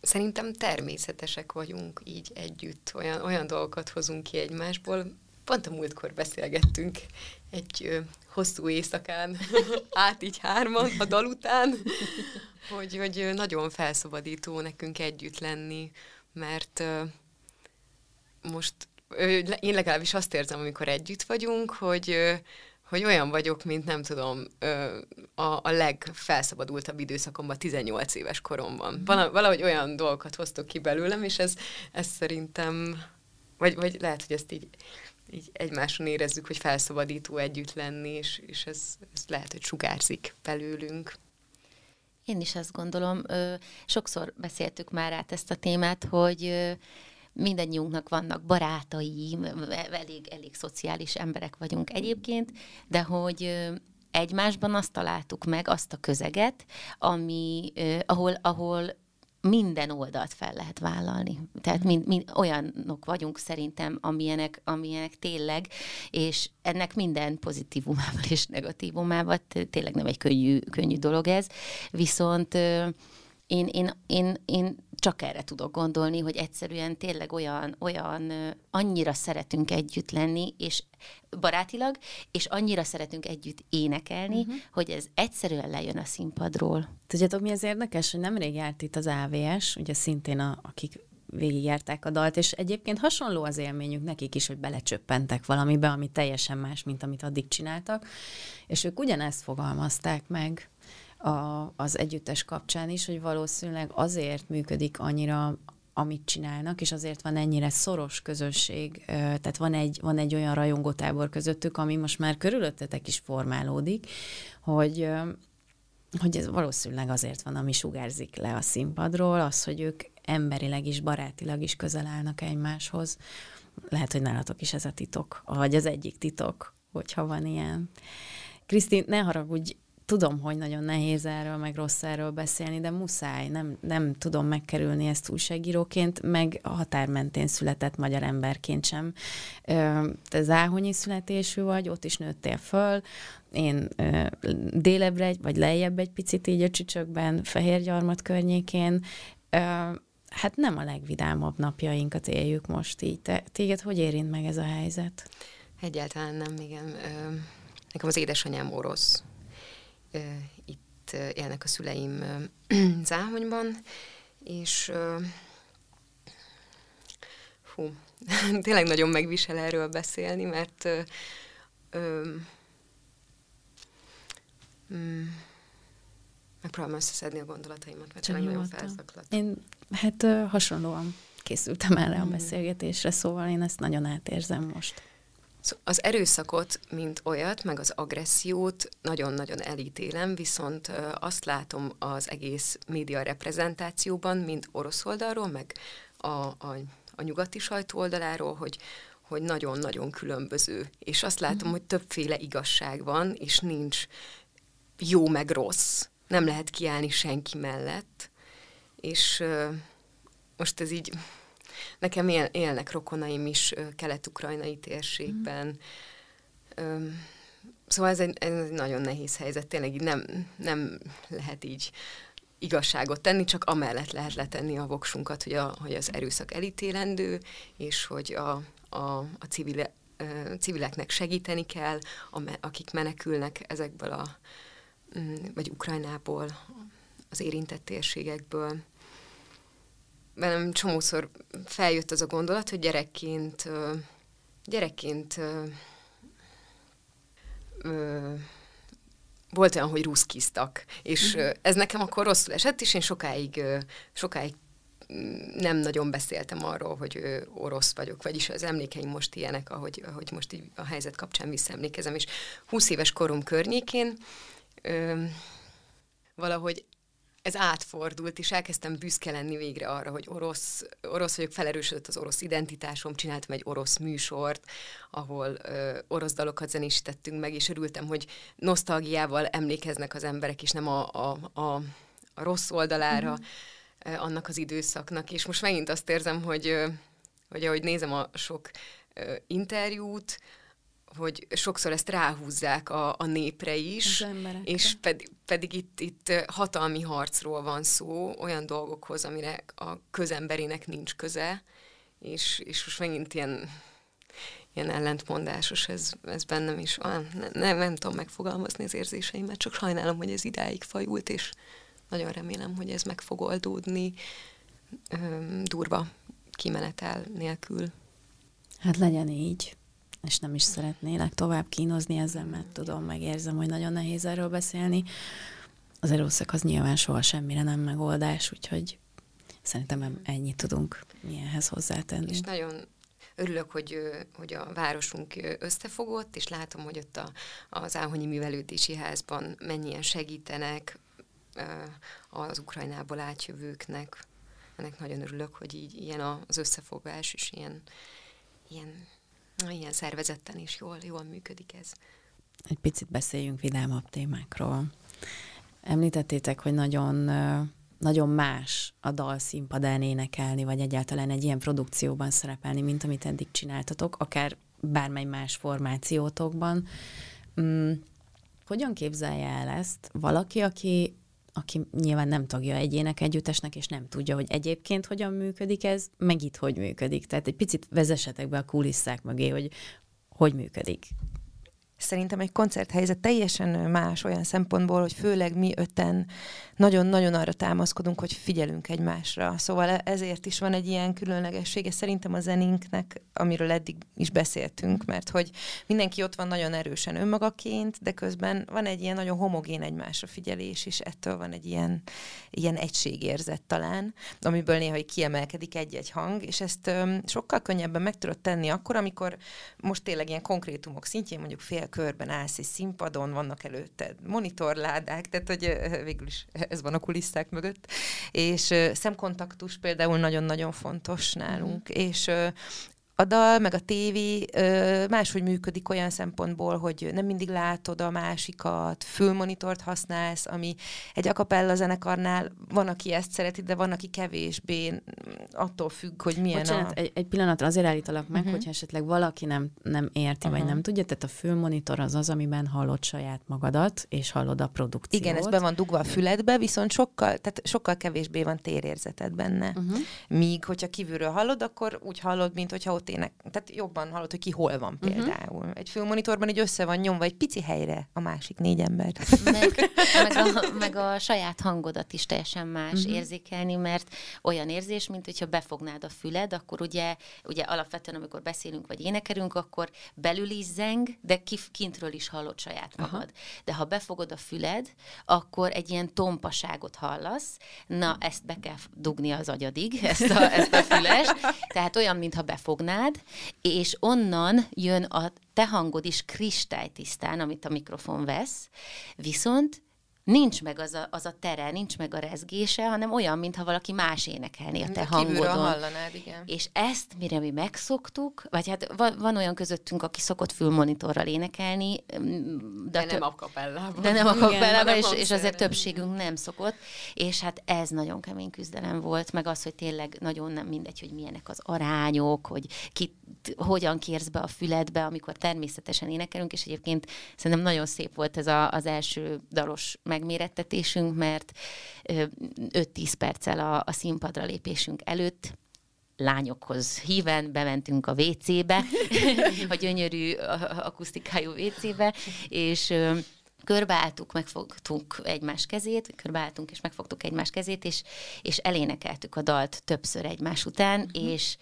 Szerintem természetesek vagyunk így együtt, olyan, olyan dolgokat hozunk ki egymásból. pont a múltkor beszélgettünk egy ö, hosszú éjszakán, át így hárman, a dal után, hogy, hogy nagyon felszabadító nekünk együtt lenni, mert ö, most én legalábbis azt érzem, amikor együtt vagyunk, hogy hogy olyan vagyok, mint nem tudom, a, a legfelszabadultabb időszakomban, 18 éves koromban. Vala, valahogy olyan dolgokat hoztok ki belőlem, és ez, ez szerintem, vagy, vagy lehet, hogy ezt így, így egymáson érezzük, hogy felszabadító együtt lenni, és, és ez, ez lehet, hogy sugárzik belőlünk. Én is azt gondolom, sokszor beszéltük már át ezt a témát, hogy mindannyiunknak vannak barátai, elég, elég szociális emberek vagyunk egyébként, de hogy egymásban azt találtuk meg, azt a közeget, ami, ahol, ahol minden oldalt fel lehet vállalni. Tehát mind, mind, olyanok vagyunk szerintem, amilyenek, amilyenek tényleg, és ennek minden pozitívumával és negatívumával, tényleg nem egy könnyű, könnyű dolog ez, viszont én, én, én, én csak erre tudok gondolni, hogy egyszerűen tényleg olyan, olyan annyira szeretünk együtt lenni, és barátilag, és annyira szeretünk együtt énekelni, uh-huh. hogy ez egyszerűen lejön a színpadról. Tudjátok, mi az érdekes, hogy nemrég járt itt az AVS, ugye szintén a, akik végigjárták a dalt, és egyébként hasonló az élményük nekik is, hogy belecsöppentek valamibe, ami teljesen más, mint amit addig csináltak, és ők ugyanezt fogalmazták meg a, az együttes kapcsán is, hogy valószínűleg azért működik annyira amit csinálnak, és azért van ennyire szoros közösség, tehát van egy, van egy olyan rajongótábor közöttük, ami most már körülöttetek is formálódik, hogy hogy ez valószínűleg azért van, ami sugárzik le a színpadról, az, hogy ők emberileg is, barátilag is közel állnak egymáshoz. Lehet, hogy nálatok is ez a titok, vagy az egyik titok, hogyha van ilyen. Krisztin, ne haragudj, tudom, hogy nagyon nehéz erről, meg rossz erről beszélni, de muszáj, nem, nem tudom megkerülni ezt újságíróként, meg a határmentén született magyar emberként sem. Te záhonyi születésű vagy, ott is nőttél föl, én ö, délebbre, egy- vagy lejjebb egy picit így a csücsökben, Fehérgyarmat környékén. Hát nem a legvidámabb napjainkat éljük most így. Te, téged hogy érint meg ez a helyzet? Egyáltalán nem, igen. Nekem az édesanyám orosz. Itt élnek a szüleim Záhonyban, és hú, tényleg nagyon megvisel erről beszélni, mert mm, megpróbálom összeszedni a gondolataimat, mert tényleg nagyon felzaklat. Én hát ö, hasonlóan készültem erre a Mm. beszélgetésre, szóval én ezt nagyon átérzem most. Szó- Az erőszakot, mint olyat, meg az agressziót nagyon-nagyon elítélem, viszont azt látom az egész média reprezentációban, mint orosz oldalról, meg a, a, a nyugati sajtó oldaláról, hogy hogy nagyon-nagyon különböző. És azt látom, hogy többféle igazság van, és nincs jó meg rossz. Nem lehet kiállni senki mellett. És most ez így Nekem él, élnek rokonaim is kelet-ukrajnai térségben. Mm. Szóval ez egy, ez egy nagyon nehéz helyzet. Tényleg így nem, nem lehet így igazságot tenni, csak amellett lehet letenni a voksunkat, hogy, a, hogy az erőszak elítélendő, és hogy a, a, a civil, ö, civileknek segíteni kell, akik menekülnek ezekből a, mm, vagy Ukrajnából, az érintett térségekből velem csomószor feljött az a gondolat, hogy gyerekként, gyerekként volt olyan, hogy ruszkiztak, és ö, ez nekem akkor rosszul esett, és én sokáig, sokáig mm, nem nagyon beszéltem arról, hogy orosz vagyok, vagyis az emlékeim most ilyenek, ahogy, ahogy most így a helyzet kapcsán visszaemlékezem, és 20 éves korom környékén ö, valahogy ez átfordult, és elkezdtem büszke lenni végre arra, hogy orosz, orosz vagyok, felerősödött az orosz identitásom, csináltam egy orosz műsort, ahol ö, orosz dalokat zenésítettünk meg, és örültem, hogy nosztalgiával emlékeznek az emberek, és nem a, a, a, a rossz oldalára mm-hmm. annak az időszaknak. És most megint azt érzem, hogy, hogy ahogy nézem a sok ö, interjút, hogy sokszor ezt ráhúzzák a, a népre is, és pedig, pedig itt, itt hatalmi harcról van szó, olyan dolgokhoz, amire a közemberének nincs köze, és, és most megint ilyen, ilyen ellentmondásos ez, ez bennem is van. Nem, nem tudom megfogalmazni az érzéseimet, csak sajnálom, hogy ez idáig fajult, és nagyon remélem, hogy ez meg fog oldódni öm, durva kimenetel nélkül. Hát legyen így, és nem is szeretnélek tovább kínozni ezzel, mert tudom, megérzem, hogy nagyon nehéz erről beszélni. Az erőszak az nyilván soha semmire nem megoldás, úgyhogy szerintem ennyit tudunk milyenhez hozzátenni. És nagyon örülök, hogy, hogy a városunk összefogott, és látom, hogy ott a, az Áhonyi Művelődési Házban mennyien segítenek az Ukrajnából átjövőknek. Ennek nagyon örülök, hogy így ilyen az összefogás, és ilyen, ilyen, ilyen szervezetten is jól, jól működik ez. Egy picit beszéljünk vidámabb témákról. Említettétek, hogy nagyon nagyon más a dal színpadán énekelni, vagy egyáltalán egy ilyen produkcióban szerepelni, mint amit eddig csináltatok, akár bármely más formációtokban. Mm, hogyan képzelje el ezt valaki, aki, aki nyilván nem tagja egy énekegyüttesnek, és nem tudja, hogy egyébként hogyan működik ez, meg itt hogy működik. Tehát egy picit vezessetek be a kulisszák mögé, hogy hogy működik. Szerintem egy koncerthelyzet teljesen más olyan szempontból, hogy főleg mi öten nagyon-nagyon arra támaszkodunk, hogy figyelünk egymásra. Szóval e- ezért is van egy ilyen különlegessége szerintem a zenénknek, amiről eddig is beszéltünk, mert hogy mindenki ott van nagyon erősen önmagaként, de közben van egy ilyen nagyon homogén egymásra figyelés, és ettől van egy ilyen, ilyen egységérzet talán, amiből néha kiemelkedik egy-egy hang, és ezt öm, sokkal könnyebben meg tudod tenni akkor, amikor most tényleg ilyen konkrétumok szintjén mondjuk fél körben állsz egy színpadon, vannak előtted monitorládák, tehát hogy végül is ez van a kulisszák mögött, és szemkontaktus például nagyon-nagyon fontos nálunk, mm. és a dal, meg a tévé máshogy működik olyan szempontból, hogy nem mindig látod a másikat, fülmonitort használsz, ami egy akapella zenekarnál van, aki ezt szereti, de van, aki kevésbé, attól függ, hogy milyen Bocsánat, a... egy, egy pillanatra azért állítalak meg, uh-huh. hogyha esetleg valaki nem, nem érti, uh-huh. vagy nem tudja, tehát a fülmonitor az az, amiben hallod saját magadat, és hallod a produkciót. Igen, ez be van dugva a füledbe, viszont sokkal, tehát sokkal kevésbé van térérzeted benne. Uh-huh. Míg, hogyha kívülről hallod, akkor úgy hallod, mint hogyha ott ének, tehát jobban hallod, hogy ki hol van mhm. például. Uh-huh. Egy fülmonitorban így össze van nyomva egy pici helyre a másik négy ember. Meg, meg, a, meg a saját hangodat is teljesen más uh-huh. érzékelni, mert olyan érzés, mint hogyha befognád a füled, akkor ugye, ugye alapvetően, amikor beszélünk vagy énekelünk, akkor belül is zeng, de kintről is hallod saját magad. Aha. De ha befogod a füled, akkor egy ilyen tompaságot hallasz, na ezt be kell dugni az agyadig, ezt a, ezt a fülest, tehát olyan, mintha befognád, hallganád, és onnan jön a te hangod is kristálytisztán, amit a mikrofon vesz, viszont nincs meg az a, az a tere, nincs meg a rezgése, hanem olyan, mintha valaki más énekelné a te De hangodon. hallanád, igen. És ezt, mire mi megszoktuk, vagy hát van, van olyan közöttünk, aki szokott fülmonitorral énekelni, mm, de, de nem a kapellában. De nem a kapellában, és, és azért többségünk nem szokott, és hát ez nagyon kemény küzdelem volt, meg az, hogy tényleg nagyon nem mindegy, hogy milyenek az arányok, hogy ki, hogyan kérsz be a füledbe, amikor természetesen énekelünk, és egyébként szerintem nagyon szép volt ez a, az első dalos megmérettetésünk, mert 5-10 perccel a, a színpadra lépésünk előtt lányokhoz híven bementünk a WC-be, a gyönyörű akusztikájú WC-be, és körbeálltuk, megfogtuk egymás kezét, körbeálltunk és megfogtuk egymás kezét, és, és elénekeltük a dalt többször egymás után, uh-huh. és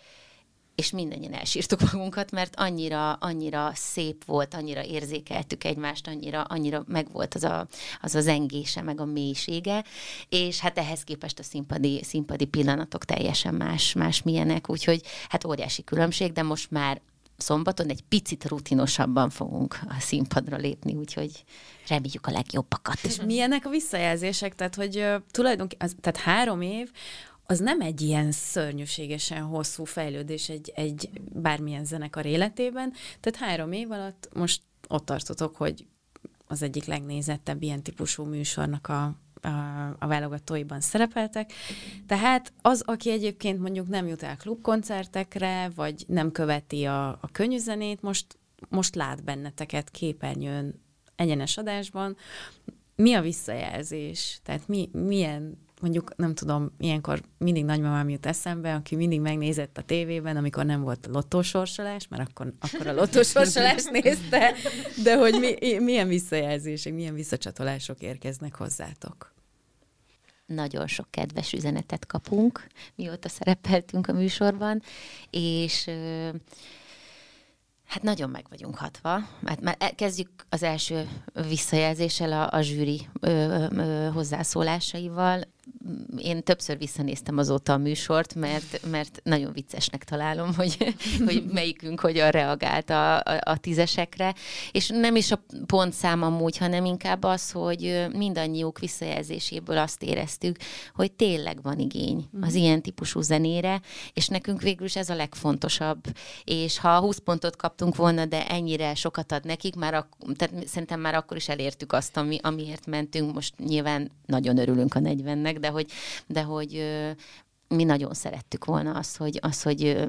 és mindannyian elsírtuk magunkat, mert annyira, annyira szép volt, annyira érzékeltük egymást, annyira, annyira megvolt az a, az a zengése, meg a mélysége, és hát ehhez képest a színpadi, színpadi pillanatok teljesen más, más milyenek, úgyhogy hát óriási különbség, de most már szombaton egy picit rutinosabban fogunk a színpadra lépni, úgyhogy reméljük a legjobbakat. És milyenek a visszajelzések? Tehát, hogy uh, tulajdonképpen, tehát három év, az nem egy ilyen szörnyűségesen hosszú fejlődés egy, egy bármilyen zenekar életében. Tehát három év alatt most ott tartotok, hogy az egyik legnézettebb ilyen típusú műsornak a, a, a válogatóiban szerepeltek. Tehát az, aki egyébként mondjuk nem jut el klubkoncertekre, vagy nem követi a, a könyvzenét, most, most lát benneteket képernyőn egyenes adásban. Mi a visszajelzés? Tehát mi, milyen mondjuk nem tudom, ilyenkor mindig nagymamám jut eszembe, aki mindig megnézett a tévében, amikor nem volt lottósorsolás, mert akkor, akkor a lottósorsolást nézte, de hogy mi, milyen visszajelzések, milyen visszacsatolások érkeznek hozzátok? Nagyon sok kedves üzenetet kapunk, mióta szerepeltünk a műsorban, és Hát nagyon meg vagyunk hatva. Hát már e, kezdjük az első visszajelzéssel a, a zsűri ö, ö, hozzászólásaival én többször visszanéztem azóta a műsort, mert, mert nagyon viccesnek találom, hogy, hogy melyikünk hogyan reagált a, a, a tízesekre, és nem is a pontszám amúgy, hanem inkább az, hogy mindannyiuk visszajelzéséből azt éreztük, hogy tényleg van igény az mhm. ilyen típusú zenére, és nekünk végül is ez a legfontosabb, és ha 20 pontot kaptunk volna, de ennyire sokat ad nekik, már ak- tehát szerintem már akkor is elértük azt, ami, amiért mentünk, most nyilván nagyon örülünk a 40-nek, meg, de hogy, de hogy mi nagyon szerettük volna azt, hogy, az, hogy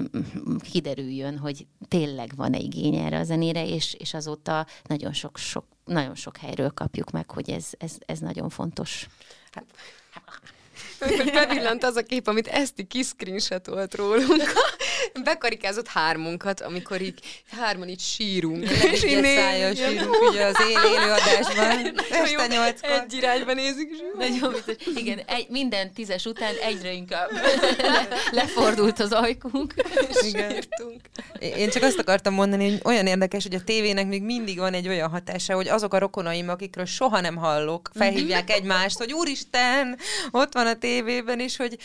kiderüljön, hogy tényleg van-e igény erre a zenére, és, és azóta nagyon sok, sok, nagyon sok helyről kapjuk meg, hogy ez, ez, ez nagyon fontos. Hát, bevillant az a kép, amit Eszti kiszcreenshotolt rólunk. Bekarikázott hármunkat, amikor így hárman így sírunk. És így szája sírunk ugye az él élőadásban. Este nyolckor. Egy irányba nézik. Nagyon biztos. Igen, egy, minden tízes után egyre inkább le, lefordult az ajkunk. És sírtunk. Én csak azt akartam mondani, hogy olyan érdekes, hogy a tévének még mindig van egy olyan hatása, hogy azok a rokonaim, akikről soha nem hallok, felhívják egymást, hogy úristen, ott van a tévében is, hogy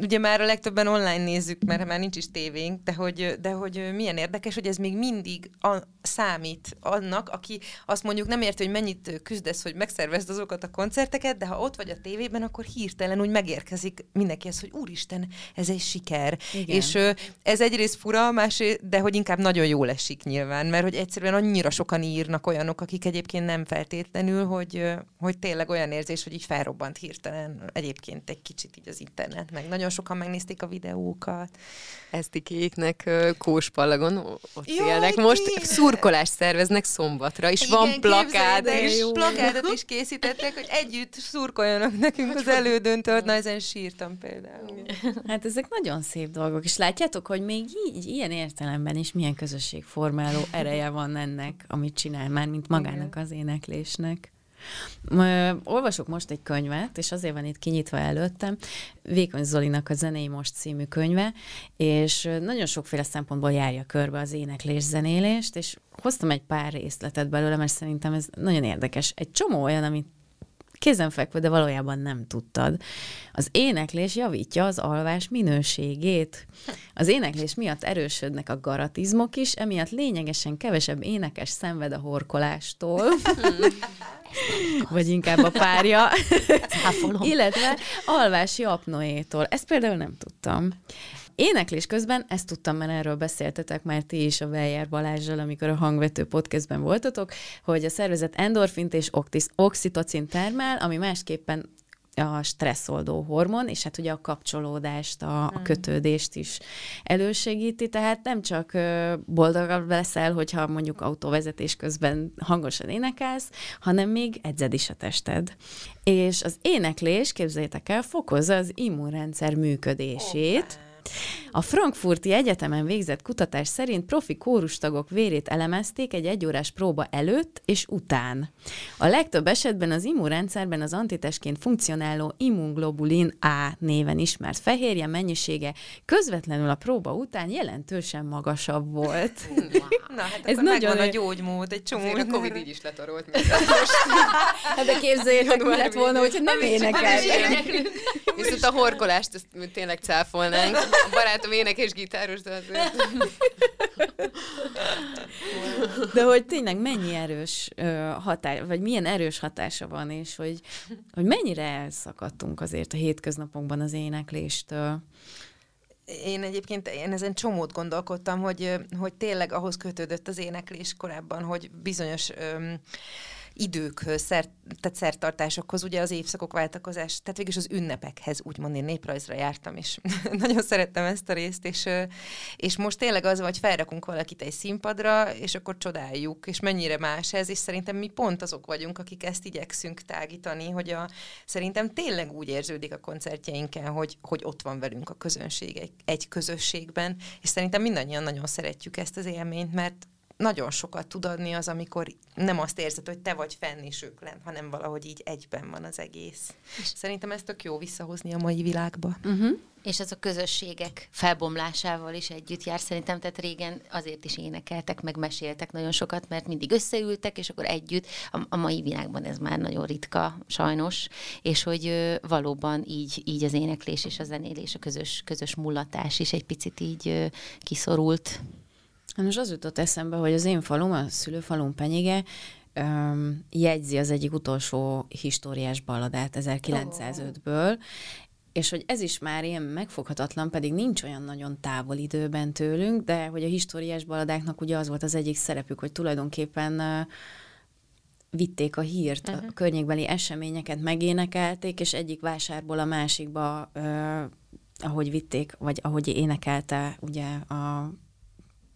ugye már a legtöbben online nézzük, mert már nincs is tévénk, de hogy, de hogy milyen érdekes, hogy ez még mindig a, számít annak, aki azt mondjuk nem érti, hogy mennyit küzdesz, hogy megszervezd azokat a koncerteket, de ha ott vagy a tévében, akkor hirtelen úgy megérkezik mindenkihez, hogy úristen, ez egy siker. Igen. És ez egyrészt fura, másrészt, de hogy inkább nagyon jól esik nyilván, mert hogy egyszerűen annyira sokan írnak olyanok, akik egyébként nem feltétlenül, hogy, hogy tényleg olyan érzés, hogy így felrobbant hirtelen egyébként egy kicsit így az internet, meg nagyon sokan megnézték a videókat. Esztikéknek Kóspallagon ott Jaj, élnek most, tényleg. szurkolást szerveznek szombatra, és Igen, van plakát. És plakátot is készítettek, hogy együtt szurkoljanak nekünk az elődöntőt, na ezen sírtam például. Hát ezek nagyon szép dolgok, és látjátok, hogy még így, ilyen értelemben is milyen közösségformáló ereje van ennek, amit csinál már, mint magának az éneklésnek. Olvasok most egy könyvet, és azért van itt kinyitva előttem, Vékony Zolinak a Zenei Most című könyve, és nagyon sokféle szempontból járja körbe az éneklés zenélést, és hoztam egy pár részletet belőle, mert szerintem ez nagyon érdekes. Egy csomó olyan, amit kézenfekvő, de valójában nem tudtad. Az éneklés javítja az alvás minőségét. Az éneklés miatt erősödnek a garatizmok is, emiatt lényegesen kevesebb énekes szenved a horkolástól. Vagy inkább a párja. Illetve alvási apnoétól. Ezt például nem tudtam. Éneklés közben, ezt tudtam, mert erről beszéltetek már ti is a Weyer Balázsral, amikor a hangvető podcastben voltatok, hogy a szervezet endorfint és oxitocin termel, ami másképpen a stresszoldó hormon, és hát ugye a kapcsolódást, a, a hmm. kötődést is elősegíti, tehát nem csak boldogabb leszel, hogyha mondjuk autóvezetés közben hangosan énekelsz, hanem még edzed is a tested. És az éneklés, képzeljétek el, fokozza az immunrendszer működését, okay a Frankfurti Egyetemen végzett kutatás szerint profi kórustagok vérét elemezték egy egyórás próba előtt és után. A legtöbb esetben az immunrendszerben az antitestként funkcionáló immunglobulin A néven ismert fehérje mennyisége közvetlenül a próba után jelentősen magasabb volt. Na, hát Ez nagyon a gyógymód, egy csomó. a Covid így is letarolt. hát de képzeljétek, mi lett volna, hogyha nem énekelnek. Viszont a horkolást, ezt tényleg cáfolnánk. Barátom énekes gitáros, de azért... De hogy tényleg mennyi erős hatás, vagy milyen erős hatása van, és hogy, hogy mennyire elszakadtunk azért a hétköznapokban az énekléstől. Én egyébként én ezen csomót gondolkodtam, hogy, hogy tényleg ahhoz kötődött az éneklés korábban, hogy bizonyos öm, időkhöz, szert, tehát szertartásokhoz, ugye az évszakok váltakozás, tehát végül az ünnepekhez, úgymond én néprajzra jártam, és nagyon szerettem ezt a részt, és, és most tényleg az, hogy felrakunk valakit egy színpadra, és akkor csodáljuk, és mennyire más ez, és szerintem mi pont azok vagyunk, akik ezt igyekszünk tágítani, hogy a, szerintem tényleg úgy érződik a koncertjeinken, hogy, hogy ott van velünk a közönség egy, egy közösségben, és szerintem mindannyian nagyon szeretjük ezt az élményt, mert nagyon sokat tud adni az, amikor nem azt érzed, hogy te vagy fenn és ők lent, hanem valahogy így egyben van az egész. Szerintem ezt tök jó visszahozni a mai világba. Uh-huh. És ez a közösségek felbomlásával is együtt jár szerintem, tehát régen azért is énekeltek, meg meséltek nagyon sokat, mert mindig összeültek, és akkor együtt, a, a mai világban ez már nagyon ritka, sajnos, és hogy ö, valóban így, így az éneklés és a zenélés, a közös, közös mullatás is egy picit így ö, kiszorult. Hát most az jutott eszembe, hogy az én falum, a szülőfalum Penyige, um, jegyzi az egyik utolsó históriás balladát 1905-ből, és hogy ez is már ilyen megfoghatatlan, pedig nincs olyan nagyon távol időben tőlünk, de hogy a históriás baladáknak ugye az volt az egyik szerepük, hogy tulajdonképpen uh, vitték a hírt, uh-huh. a környékbeli eseményeket megénekelték, és egyik vásárból a másikba, uh, ahogy vitték, vagy ahogy énekelte ugye a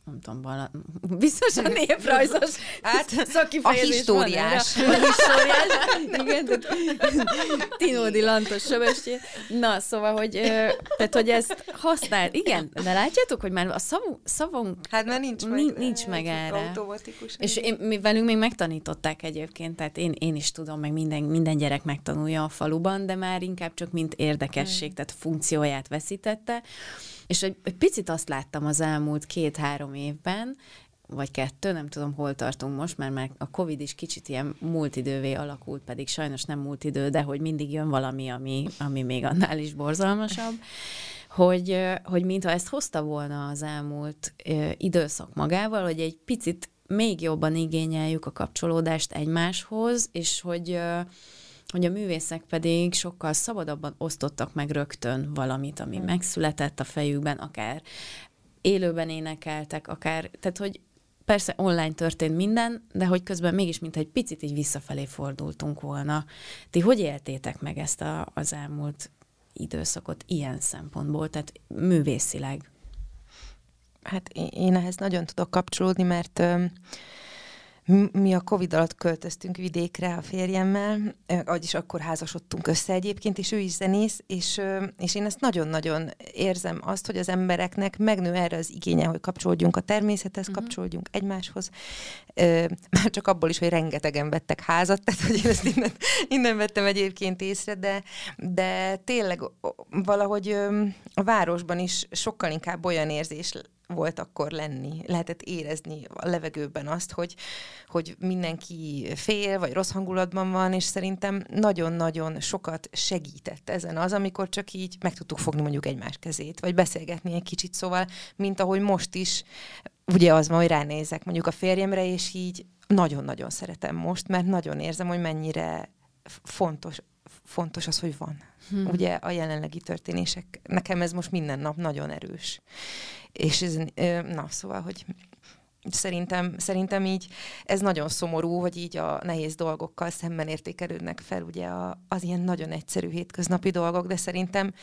nem tudom, bala, biztosan néprajzos hát, a históriás. Van, a históriás, igen, Tinódi Lantos Söbestjén. Na, szóval, hogy, tehát, hogy ezt használ, igen, de látjátok, hogy már a szavunk, szavunk hát már nincs meg, nincs, nincs meg erre. És én, mi velünk még megtanították egyébként, tehát én, én is tudom, meg minden, minden gyerek megtanulja a faluban, de már inkább csak mint érdekesség, hmm. tehát funkcióját veszítette. És egy, egy picit azt láttam az elmúlt két-három évben, vagy kettő, nem tudom, hol tartunk most, mert már a Covid is kicsit ilyen múlt idővé alakult, pedig sajnos nem múlt idő, de hogy mindig jön valami, ami, ami még annál is borzalmasabb, hogy, hogy mintha ezt hozta volna az elmúlt időszak magával, hogy egy picit még jobban igényeljük a kapcsolódást egymáshoz, és hogy hogy a művészek pedig sokkal szabadabban osztottak meg rögtön valamit, ami hmm. megszületett a fejükben, akár élőben énekeltek, akár, tehát hogy persze online történt minden, de hogy közben mégis, mint egy picit így visszafelé fordultunk volna. Ti hogy éltétek meg ezt a, az elmúlt időszakot ilyen szempontból, tehát művészileg? Hát én ehhez nagyon tudok kapcsolódni, mert mi a Covid alatt költöztünk vidékre a férjemmel, vagyis akkor házasodtunk össze egyébként, és ő is zenész, és, és én ezt nagyon-nagyon érzem azt, hogy az embereknek megnő erre az igénye, hogy kapcsolódjunk a természethez, uh-huh. kapcsolódjunk egymáshoz. Már csak abból is, hogy rengetegen vettek házat, tehát hogy én ezt innen, innen vettem egyébként észre, de, de tényleg valahogy a városban is sokkal inkább olyan érzés volt akkor lenni. Lehetett érezni a levegőben azt, hogy, hogy mindenki fél, vagy rossz hangulatban van, és szerintem nagyon-nagyon sokat segített ezen az, amikor csak így meg tudtuk fogni mondjuk egymás kezét, vagy beszélgetni egy kicsit, szóval, mint ahogy most is, ugye az van, hogy ránézek mondjuk a férjemre, és így nagyon-nagyon szeretem most, mert nagyon érzem, hogy mennyire fontos, fontos az, hogy van. Hmm. Ugye a jelenlegi történések, nekem ez most minden nap nagyon erős. És ez, na, szóval, hogy szerintem, szerintem így ez nagyon szomorú, hogy így a nehéz dolgokkal szemben értékelődnek fel ugye a, az ilyen nagyon egyszerű hétköznapi dolgok, de szerintem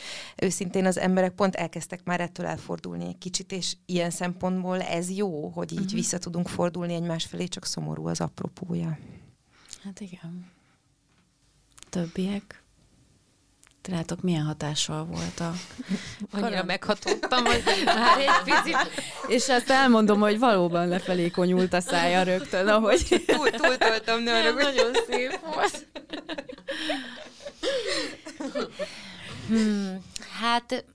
őszintén az emberek pont elkezdtek már ettől elfordulni egy kicsit, és ilyen szempontból ez jó, hogy így uh-huh. vissza tudunk fordulni egymás felé, csak szomorú az apropója. Hát igen. Többiek? Látok, milyen hatással volt a... Annyira meghatottam, hogy már egy picit... És ezt elmondom, hogy valóban lefelé konyult a szája rögtön, ahogy... Túl, túltoltam, ne arra, Nagyon szép volt. Hmm, hát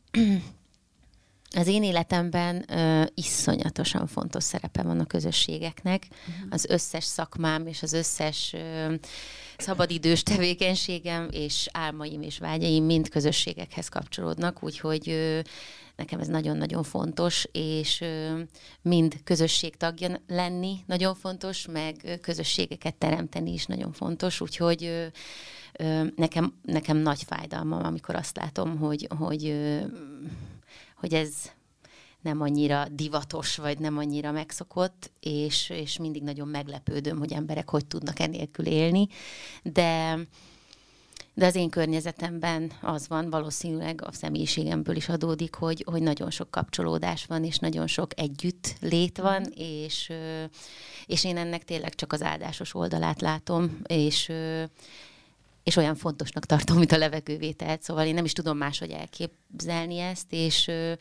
az én életemben ö, iszonyatosan fontos szerepe van a közösségeknek. Uh-huh. Az összes szakmám és az összes ö, szabadidős tevékenységem és álmaim és vágyaim mind közösségekhez kapcsolódnak, úgyhogy nekem ez nagyon-nagyon fontos, és mind közösség tagja lenni nagyon fontos, meg közösségeket teremteni is nagyon fontos, úgyhogy nekem, nekem nagy fájdalmam, amikor azt látom, hogy, hogy hogy ez nem annyira divatos, vagy nem annyira megszokott, és, és mindig nagyon meglepődöm, hogy emberek hogy tudnak enélkül élni, de de az én környezetemben az van, valószínűleg a személyiségemből is adódik, hogy, hogy nagyon sok kapcsolódás van, és nagyon sok együtt lét van, mm. és, és én ennek tényleg csak az áldásos oldalát látom, és és olyan fontosnak tartom, mint a levegővételt, szóval én nem is tudom máshogy elképzelni ezt, és ö,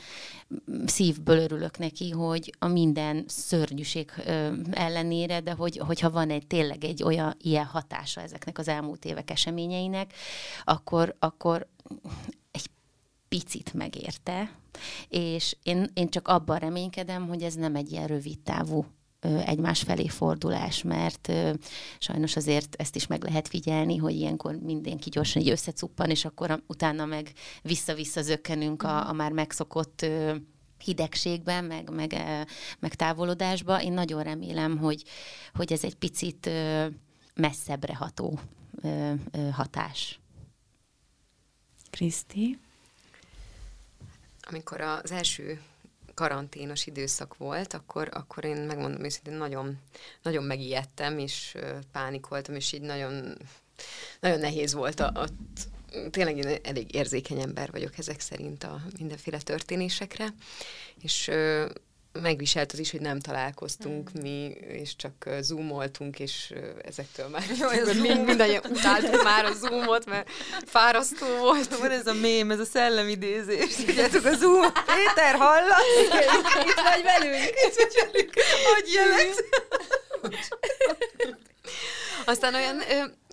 szívből örülök neki, hogy a minden szörnyűség ö, ellenére, de hogy, hogyha van egy tényleg egy olyan ilyen hatása ezeknek az elmúlt évek eseményeinek, akkor, akkor egy picit megérte, és én, én csak abban reménykedem, hogy ez nem egy ilyen rövid távú egymás felé fordulás, mert sajnos azért ezt is meg lehet figyelni, hogy ilyenkor mindenki gyorsan így összecuppan, és akkor utána meg vissza-vissza zökkenünk a, a már megszokott hidegségben, meg, meg, meg távolodásba. Én nagyon remélem, hogy, hogy ez egy picit messzebbre ható hatás. Kriszti? Amikor az első karanténos időszak volt, akkor, akkor én megmondom őszintén, nagyon, nagyon megijedtem, és pánikoltam, és így nagyon, nagyon nehéz volt a, a tényleg én elég érzékeny ember vagyok ezek szerint a mindenféle történésekre, és megviselt az is, hogy nem találkoztunk mm. mi, és csak zoomoltunk, és ezektől már Jó, ez mind, mindannyian utáltuk már a zoomot, mert fárasztó volt. Van ez a mém, ez a szellemidézés. Tudjátok, a zoom, Péter, hallasz? Itt vagy velünk. Itt vagy velünk. Hogy jelet? Aztán olyan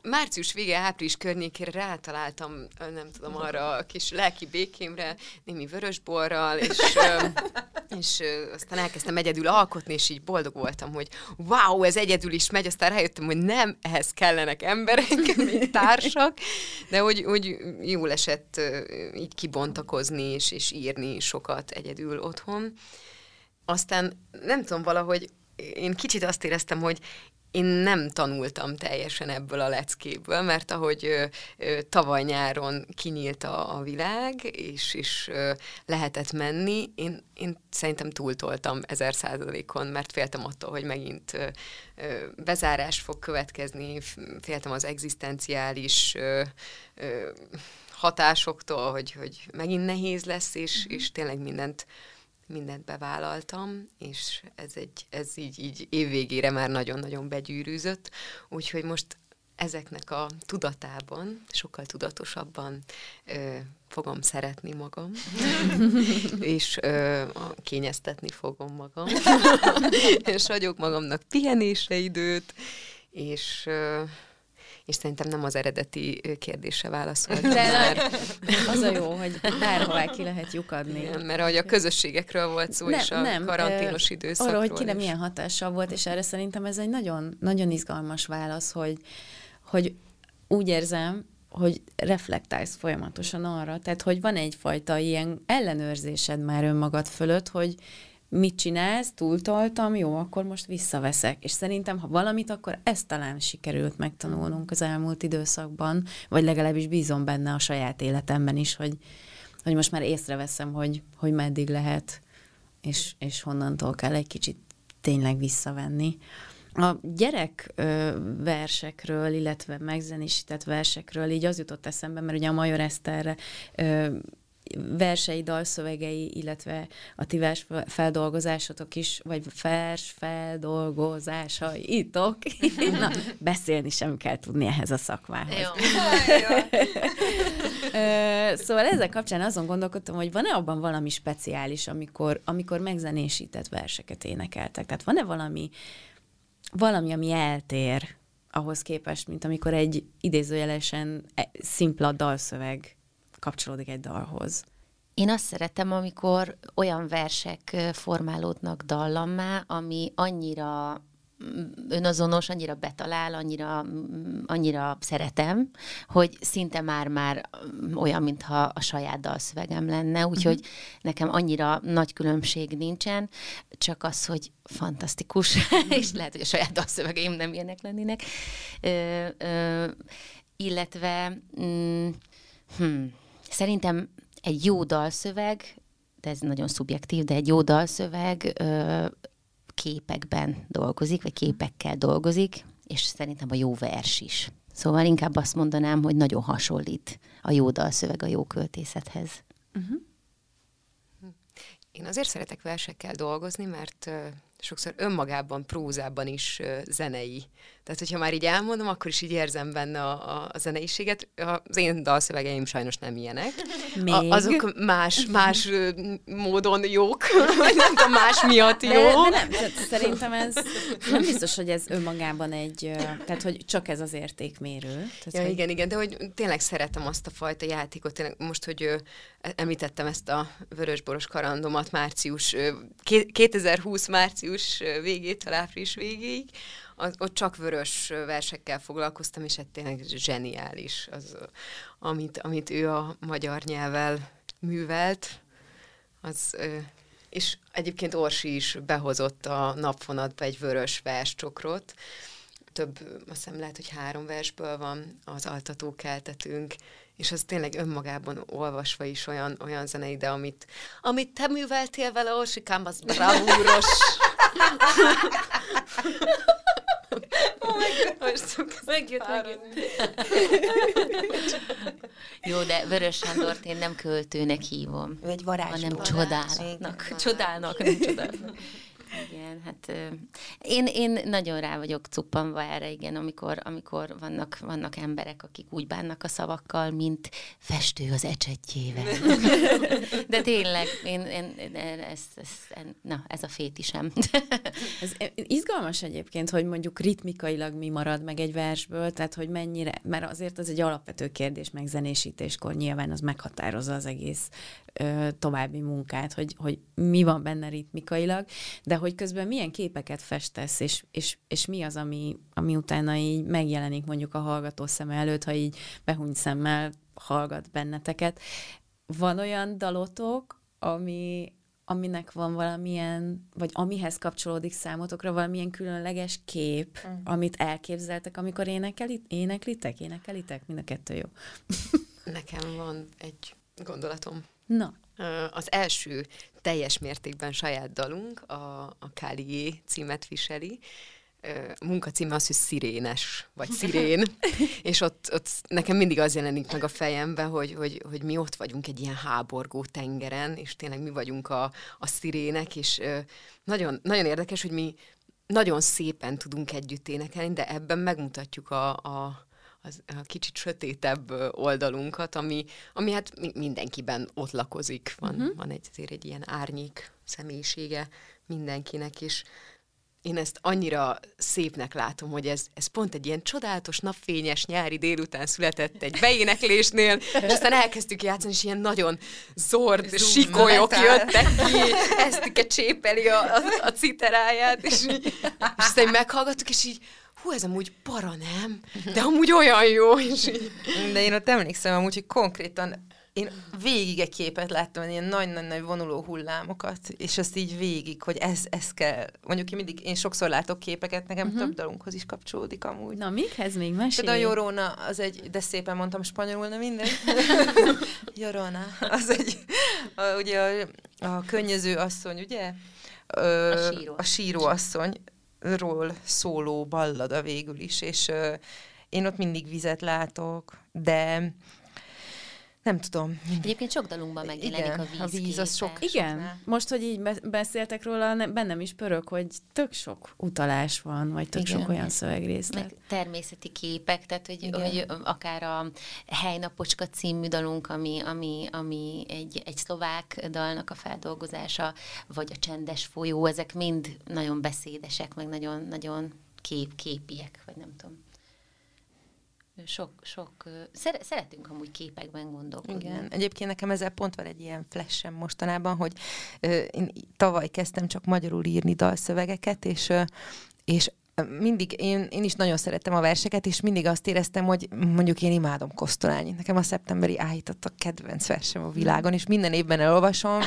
március vége, április környékére rátaláltam, nem tudom, arra a kis lelki békémre, némi vörösborral, és, és aztán elkezdtem egyedül alkotni, és így boldog voltam, hogy wow, ez egyedül is megy, aztán rájöttem, hogy nem, ehhez kellenek emberek, még társak, de hogy, hogy jól esett így kibontakozni, és, és írni sokat egyedül otthon. Aztán nem tudom, valahogy én kicsit azt éreztem, hogy én nem tanultam teljesen ebből a leckéből, mert ahogy ö, ö, tavaly nyáron kinyílt a, a világ, és, ö, lehetett menni, én, én szerintem túltoltam ezer százalékon, mert féltem attól, hogy megint ö, ö, bezárás fog következni, féltem az egzisztenciális ö, ö, hatásoktól, hogy, hogy megint nehéz lesz, és, mm-hmm. és tényleg mindent mindent bevállaltam, és ez, egy, ez így, így évvégére már nagyon-nagyon begyűrűzött, úgyhogy most ezeknek a tudatában, sokkal tudatosabban ö, fogom szeretni magam, és ö, kényeztetni fogom magam, és hagyok magamnak pihenése időt, és ö, és szerintem nem az eredeti kérdése válaszolt. De már. az a jó, hogy bárhová ki lehet lyukadni. Igen, mert ahogy a közösségekről volt szó, nem, és a nem, karanténos időszakról. Arról, hogy kire milyen hatással volt, és erre szerintem ez egy nagyon, nagyon izgalmas válasz, hogy, hogy úgy érzem, hogy reflektálsz folyamatosan arra, tehát hogy van egyfajta ilyen ellenőrzésed már önmagad fölött, hogy mit csinálsz, túltoltam, jó, akkor most visszaveszek. És szerintem, ha valamit, akkor ezt talán sikerült megtanulnunk az elmúlt időszakban, vagy legalábbis bízom benne a saját életemben is, hogy, hogy most már észreveszem, hogy, hogy meddig lehet, és, és honnantól kell egy kicsit tényleg visszavenni. A gyerek versekről, illetve megzenésített versekről így az jutott eszembe, mert ugye a Major Eszterre versei, dalszövegei, illetve a ti vers feldolgozásotok is, vagy vers feldolgozásaitok. Na, beszélni sem kell tudni ehhez a szakmához. Jó. szóval ezzel kapcsán azon gondolkodtam, hogy van-e abban valami speciális, amikor, amikor megzenésített verseket énekeltek? Tehát van-e valami, valami, ami eltér ahhoz képest, mint amikor egy idézőjelesen e, szimpla dalszöveg kapcsolódik egy dalhoz. Én azt szeretem, amikor olyan versek formálódnak dallammá, ami annyira mm, önazonos, annyira betalál, annyira, mm, annyira szeretem, hogy szinte már-már mm, olyan, mintha a saját dalszövegem lenne, úgyhogy uh-huh. nekem annyira nagy különbség nincsen, csak az, hogy fantasztikus, és lehet, hogy a saját dalszövegeim nem ilyenek lennének. Ö, ö, illetve, mm, hmm, Szerintem egy jó dalszöveg de ez nagyon szubjektív, de egy jó dalszöveg ö, képekben dolgozik, vagy képekkel dolgozik, és szerintem a jó vers is. Szóval inkább azt mondanám, hogy nagyon hasonlít a jó dalszöveg a jó költészethez. Uh-huh. Én azért szeretek versekkel dolgozni, mert sokszor önmagában, prózában is zenei. Tehát, hogyha már így elmondom, akkor is így érzem benne a, a, a zeneiséget. Az én dalszövegeim sajnos nem ilyenek. Még? A, azok más, más módon jók, vagy nem tudom, más miatt jó. De, de nem, tehát szerintem ez nem biztos, hogy ez önmagában egy, tehát hogy csak ez az értékmérő. Tehát, ja, hogy... igen, igen, de hogy tényleg szeretem azt a fajta játékot. Tényleg most, hogy említettem ezt a vörösboros karandomat március, 2020 március végétől április végéig, az, ott csak vörös versekkel foglalkoztam, és hát tényleg zseniális az, amit, amit ő a magyar nyelvvel művelt. Az, és egyébként Orsi is behozott a napfonatba egy vörös verscsokrot, több, azt hiszem lehet, hogy három versből van az altató keltetünk, és az tényleg önmagában olvasva is olyan, olyan zenei, de amit, amit te műveltél vele, Orsikám, az bravúros. megjött, megjött. Jó, de Vörös Sándort én nem költőnek hívom. Egy varázsló. Hanem csodálnak. Csodálnak, nem csodálnak. Igen, hát én, én nagyon rá vagyok cuppanva erre, igen, amikor, amikor vannak, vannak emberek, akik úgy bánnak a szavakkal, mint festő az ecsetjével. De tényleg, én, én, ez, ez, na, ez a fétisem. ez izgalmas egyébként, hogy mondjuk ritmikailag mi marad meg egy versből, tehát hogy mennyire, mert azért az egy alapvető kérdés megzenésítéskor nyilván az meghatározza az egész ö, további munkát, hogy, hogy mi van benne ritmikailag, de hogy közben milyen képeket festesz, és, és, és mi az, ami, ami utána így megjelenik mondjuk a hallgató szem előtt, ha így behúny szemmel hallgat benneteket. Van olyan dalotok, ami, aminek van valamilyen, vagy amihez kapcsolódik számotokra valamilyen különleges kép, mm. amit elképzeltek, amikor énekeli, éneklitek, énekelitek? Mind a kettő jó. Nekem van egy gondolatom. Na. Az első teljes mértékben saját dalunk, a, a Kálié címet viseli, a munka címe az, hogy szirénes, vagy szirén, és ott, ott nekem mindig az jelenik meg a fejembe, hogy, hogy, hogy mi ott vagyunk egy ilyen háborgó tengeren, és tényleg mi vagyunk a, a szirének, és nagyon, nagyon érdekes, hogy mi nagyon szépen tudunk együtt énekelni, de ebben megmutatjuk a, a, az, a kicsit sötétebb oldalunkat, ami, ami hát mindenkiben ott lakozik. Van, uh-huh. van egy, azért egy ilyen árnyék személyisége mindenkinek, és én ezt annyira szépnek látom, hogy ez, ez pont egy ilyen csodálatos, napfényes nyári délután született egy beéneklésnél, és aztán elkezdtük játszani, és ilyen nagyon zord, Zoom sikolyok jöttek ki, Esztike csépeli a, a, a citeráját, és, így, és aztán meghallgattuk, és így hú, ez amúgy para, nem? De amúgy olyan jó. És így... De én ott emlékszem amúgy, hogy konkrétan én végig egy képet láttam, ilyen nagy-nagy-nagy vonuló hullámokat, és azt így végig, hogy ez, ez kell. Mondjuk én mindig, én sokszor látok képeket, nekem uh-huh. több dalunkhoz is kapcsolódik amúgy. Na, mikhez még mesélj? Például a Jorona, az egy, de szépen mondtam spanyolul, nem minden. Jorona, az egy, a, ugye a, a könnyező asszony, ugye? Ö, a síró. A síró szóló ballada végül is, és ö, én ott mindig vizet látok, de nem tudom. Egyébként sok dalunkban megjelenik Igen, a víz. A víz az sok. Igen, sok most, hogy így beszéltek róla, bennem is pörög, hogy tök sok utalás van, vagy tök Igen. sok olyan szövegrészlet. Meg természeti képek, tehát hogy, hogy akár a Helynapocska című dalunk, ami, ami, ami egy, egy szlovák dalnak a feldolgozása, vagy a Csendes folyó, ezek mind nagyon beszédesek, meg nagyon, nagyon kép, képiek, vagy nem tudom sok, sok, szeretünk amúgy képekben gondolkodni. Igen, egyébként nekem ezzel pont van egy ilyen flashem mostanában, hogy én tavaly kezdtem csak magyarul írni dalszövegeket, és, és mindig, én, én is nagyon szerettem a verseket, és mindig azt éreztem, hogy mondjuk én imádom Kosztolányi. Nekem a szeptemberi áhított a kedvenc versem a világon, és minden évben elolvasom,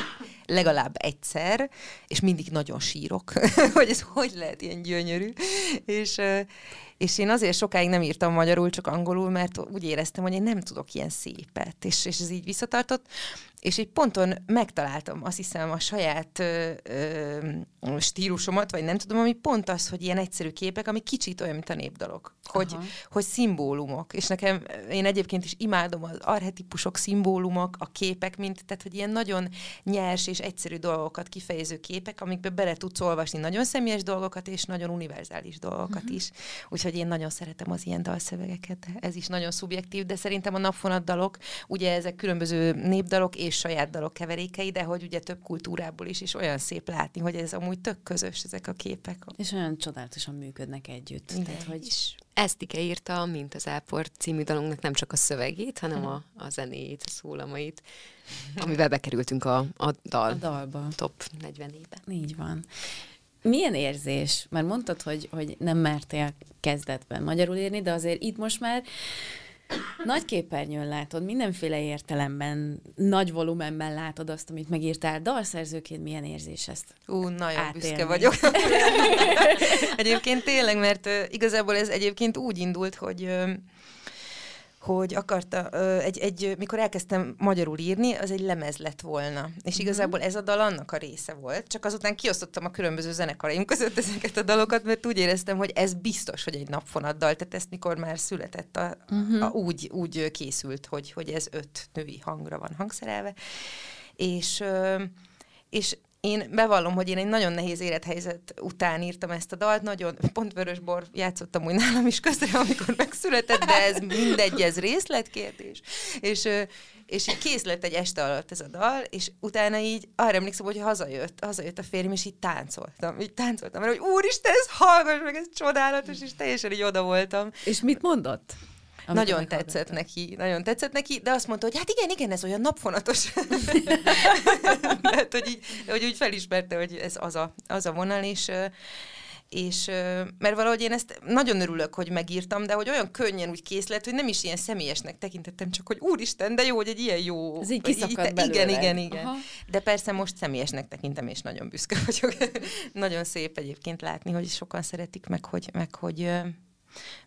legalább egyszer, és mindig nagyon sírok, hogy ez hogy lehet ilyen gyönyörű. És, és én azért sokáig nem írtam magyarul, csak angolul, mert úgy éreztem, hogy én nem tudok ilyen szépet, és, és ez így visszatartott. És egy ponton megtaláltam azt hiszem a saját ö, ö, stílusomat, vagy nem tudom, ami pont az, hogy ilyen egyszerű képek, ami kicsit olyan, mint a népdalok, hogy, hogy szimbólumok, és nekem, én egyébként is imádom az arhetipusok, szimbólumok, a képek, mint, tehát hogy ilyen nagyon nyers és egyszerű dolgokat kifejező képek, amikbe bele tudsz olvasni nagyon személyes dolgokat, és nagyon univerzális dolgokat uh-huh. is. Úgyhogy én nagyon szeretem az ilyen dalszövegeket. Ez is nagyon szubjektív, de szerintem a napfonat dalok, ugye ezek különböző népdalok és saját dalok keverékei, de hogy ugye több kultúrából is, és olyan szép látni, hogy ez amúgy tök közös ezek a képek. És olyan csodálatosan működnek együtt. Igen, Tehát, hogy... is Esztike írta, mint az Áport című dalunknak nem csak a szövegét, hanem a, a zenéjét, a szólamait, amivel bekerültünk a, a dal. A dalba. Top 40-ébe. Így van. Milyen érzés? Mert mondtad, hogy, hogy nem mertél kezdetben magyarul írni, de azért itt most már nagy képernyőn látod, mindenféle értelemben, nagy volumenben látod azt, amit megírtál. Dalszerzőként milyen érzés ezt Ú, nagyon átélni. büszke vagyok. egyébként tényleg, mert igazából ez egyébként úgy indult, hogy hogy akarta, egy, egy, mikor elkezdtem magyarul írni, az egy lemez lett volna. És mhm. igazából ez a dal annak a része volt, csak azután kiosztottam a különböző zenekaraim között ezeket a dalokat, mert úgy éreztem, hogy ez biztos, hogy egy napfonat dal, tehát ezt mikor már született, a, uh-huh. a, úgy, úgy készült, hogy, hogy ez öt női hangra van hangszerelve. És, és én bevallom, hogy én egy nagyon nehéz élethelyzet után írtam ezt a dalt, nagyon, pont vörösbor játszottam úgy nálam is közre, amikor megszületett, de ez mindegy, ez részletkérdés. És, és így kész lett egy este alatt ez a dal, és utána így arra emlékszem, hogy hazajött, hazajött a férjem, és így táncoltam, így táncoltam, mert hogy úristen, ez hallgass meg, ez csodálatos, és teljesen így oda voltam. És mit mondott? Nagyon tetszett neki, nagyon tetszett neki, de azt mondta, hogy hát igen, igen, ez olyan napfonatos. Mert hogy, így, hogy úgy felismerte, hogy ez az a, az a vonal, és és mert valahogy én ezt nagyon örülök, hogy megírtam, de hogy olyan könnyen úgy kész lett, hogy nem is ilyen személyesnek tekintettem, csak hogy úristen, de jó, hogy egy ilyen jó... Ez így kiszakadt így, Igen, igen, igen. Aha. De persze most személyesnek tekintem, és nagyon büszke vagyok. nagyon szép egyébként látni, hogy sokan szeretik meg, hogy, meg, hogy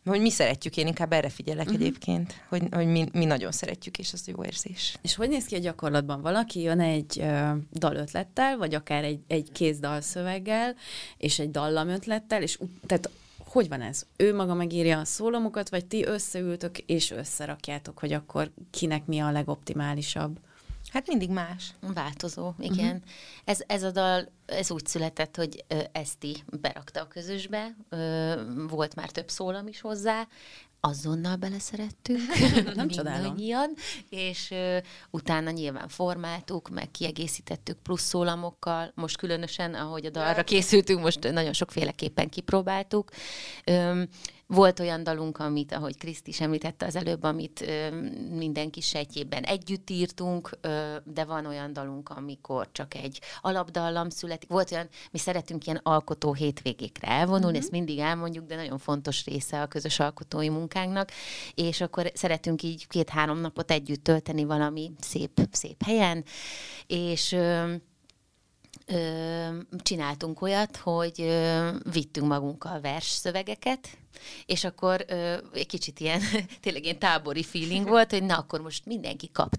hogy mi szeretjük, én inkább erre figyelek uh-huh. egyébként, hogy, hogy mi, mi nagyon szeretjük, és az jó érzés. És hogy néz ki a gyakorlatban? Valaki jön egy uh, dalötlettel, vagy akár egy, egy kézdalszöveggel, és egy dallamötlettel, és tehát hogy van ez? Ő maga megírja a szólamokat, vagy ti összeültök és összerakjátok, hogy akkor kinek mi a legoptimálisabb? Hát mindig más. Változó, igen. Uh-huh. Ez, ez a dal, ez úgy született, hogy Eszti berakta a közösbe, volt már több szólam is hozzá, azonnal beleszerettünk, nem csodálom. és uh, utána nyilván formáltuk, meg kiegészítettük plusz szólamokkal, most különösen, ahogy a dalra készültünk, most nagyon sokféleképpen kipróbáltuk. Um, volt olyan dalunk, amit, ahogy Kriszt is említette az előbb, amit ö, mindenki sejtjében együtt írtunk, ö, de van olyan dalunk, amikor csak egy alapdallam születik. Volt olyan, mi szeretünk ilyen alkotó hétvégékre elvonulni, uh-huh. ezt mindig elmondjuk, de nagyon fontos része a közös alkotói munkánknak, és akkor szeretünk így két-három napot együtt tölteni valami szép, szép helyen, és ö, ö, csináltunk olyat, hogy ö, vittünk magunkkal versszövegeket, és akkor ö, egy kicsit ilyen, tényleg ilyen tábori feeling volt, hogy na akkor most mindenki kap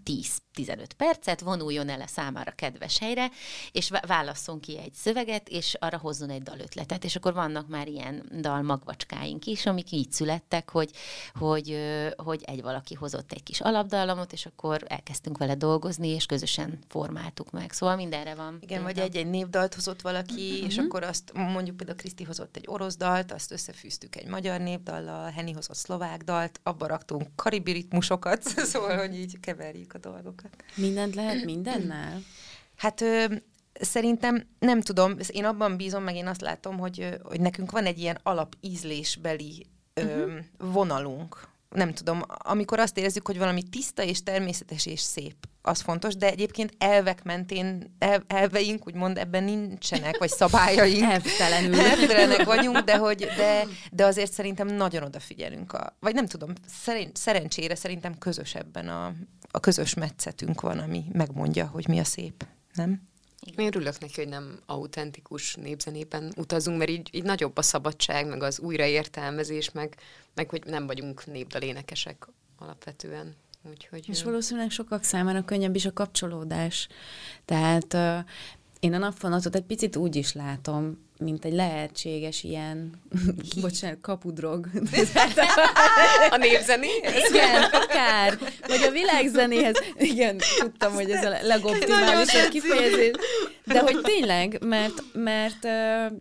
10-15 percet, vonuljon el a számára kedves helyre, és válasszon ki egy szöveget, és arra hozzon egy dalötletet, és akkor vannak már ilyen dalmagvacskáink is, amik így születtek, hogy, hogy, ö, hogy egy valaki hozott egy kis alapdallamot, és akkor elkezdtünk vele dolgozni, és közösen formáltuk meg. Szóval mindenre van. Igen, vagy egy-egy névdalt hozott valaki, uh-huh. és akkor azt mondjuk például Kriszti hozott egy orosz dalt, azt összefűztük egy magyar magyar népdallal, Henny hozott szlovák dalt, abba raktunk karibi ritmusokat, szóval, hogy így keverjük a dolgokat. Mindent lehet mindennel? Hát ö, szerintem nem tudom, én abban bízom, meg én azt látom, hogy, hogy nekünk van egy ilyen alapízlésbeli ö, uh-huh. vonalunk, nem tudom, amikor azt érezzük, hogy valami tiszta és természetes és szép, az fontos, de egyébként elvek mentén, el, elveink, úgymond ebben nincsenek, vagy szabályaink. Elvtelenül. Elvtelenek vagyunk, de, hogy, de, de azért szerintem nagyon odafigyelünk. A, vagy nem tudom, szerint, szerencsére szerintem közös ebben a, a közös metszetünk van, ami megmondja, hogy mi a szép, nem? Én örülök neki, hogy nem autentikus népzenében utazunk, mert így, így nagyobb a szabadság, meg az újraértelmezés, meg, meg hogy nem vagyunk népdalénekesek alapvetően. Úgyhogy, És valószínűleg sokak számára könnyebb is a kapcsolódás. Tehát én a napfonatot egy picit úgy is látom, mint egy lehetséges ilyen, bocsánat, kapudrog. a népzené? Igen, akár. Vagy a világzenéhez. Igen, tudtam, hogy ez a legoptimálisabb kifejezés. De hogy tényleg, mert, mert,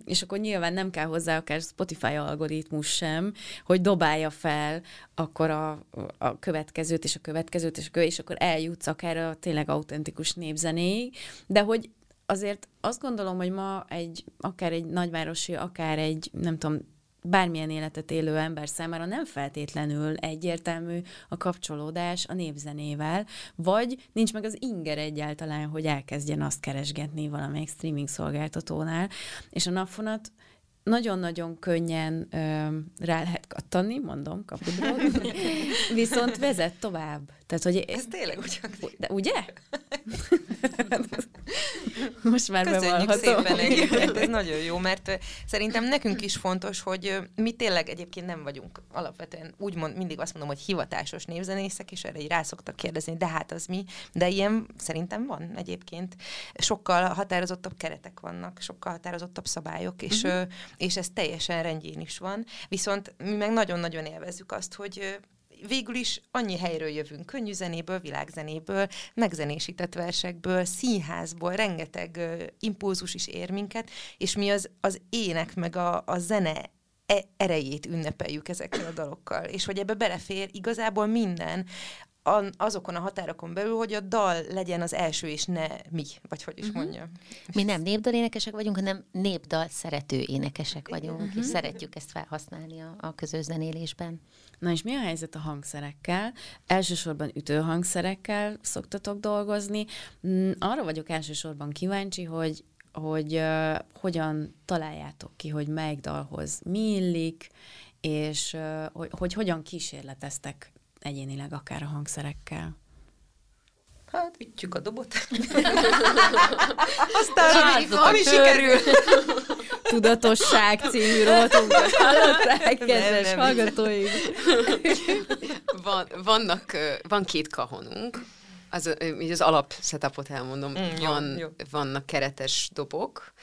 és akkor nyilván nem kell hozzá akár Spotify algoritmus sem, hogy dobálja fel akkor a, a következőt, és a következőt, és a következőt, és akkor eljutsz akár a tényleg autentikus népzenéig, de hogy azért azt gondolom, hogy ma egy, akár egy nagyvárosi, akár egy, nem tudom, bármilyen életet élő ember számára nem feltétlenül egyértelmű a kapcsolódás a népzenével, vagy nincs meg az inger egyáltalán, hogy elkezdjen azt keresgetni valamelyik streaming szolgáltatónál, és a napfonat nagyon-nagyon könnyen ö, rá lehet kattani, mondom, kapudról, viszont vezet tovább. Tehát, hogy Ez tényleg ugyan. De ugye? Most már Köszönjük bevallhatom. szépen egyébként, ez nagyon jó, mert szerintem nekünk is fontos, hogy mi tényleg egyébként nem vagyunk alapvetően, úgymond mindig azt mondom, hogy hivatásos névzenészek, és erre így rá szoktak kérdezni, de hát az mi? De ilyen szerintem van egyébként. Sokkal határozottabb keretek vannak, sokkal határozottabb szabályok, és, uh-huh. És ez teljesen rendjén is van. Viszont mi meg nagyon-nagyon élvezzük azt, hogy végül is annyi helyről jövünk, könnyű zenéből, világzenéből, megzenésített versekből, színházból, rengeteg impulzus is ér minket, és mi az, az ének meg a, a zene e, erejét ünnepeljük ezekkel a dalokkal, és hogy ebbe belefér igazából minden, azokon a határokon belül, hogy a dal legyen az első, és ne mi, vagy hogy is uh-huh. mondja. Mi nem népdal énekesek vagyunk, hanem népdal szerető énekesek vagyunk, uh-huh. és szeretjük ezt felhasználni a, a közös zenélésben. Na és mi a helyzet a hangszerekkel? Elsősorban ütőhangszerekkel szoktatok dolgozni. Mm, arra vagyok elsősorban kíváncsi, hogy hogy uh, hogyan találjátok ki, hogy melyik dalhoz mi illik, és uh, hogy, hogy hogyan kísérleteztek egyénileg, akár a hangszerekkel. Hát, ütjük a dobot. Aztán, ami, ami sikerül. Tudatosság című rovatunkat hallották, kedves hallgatóim. Van, vannak, van két kahonunk, az, így az alap setupot elmondom. Mm, van, jó, jó. Vannak keretes dobok,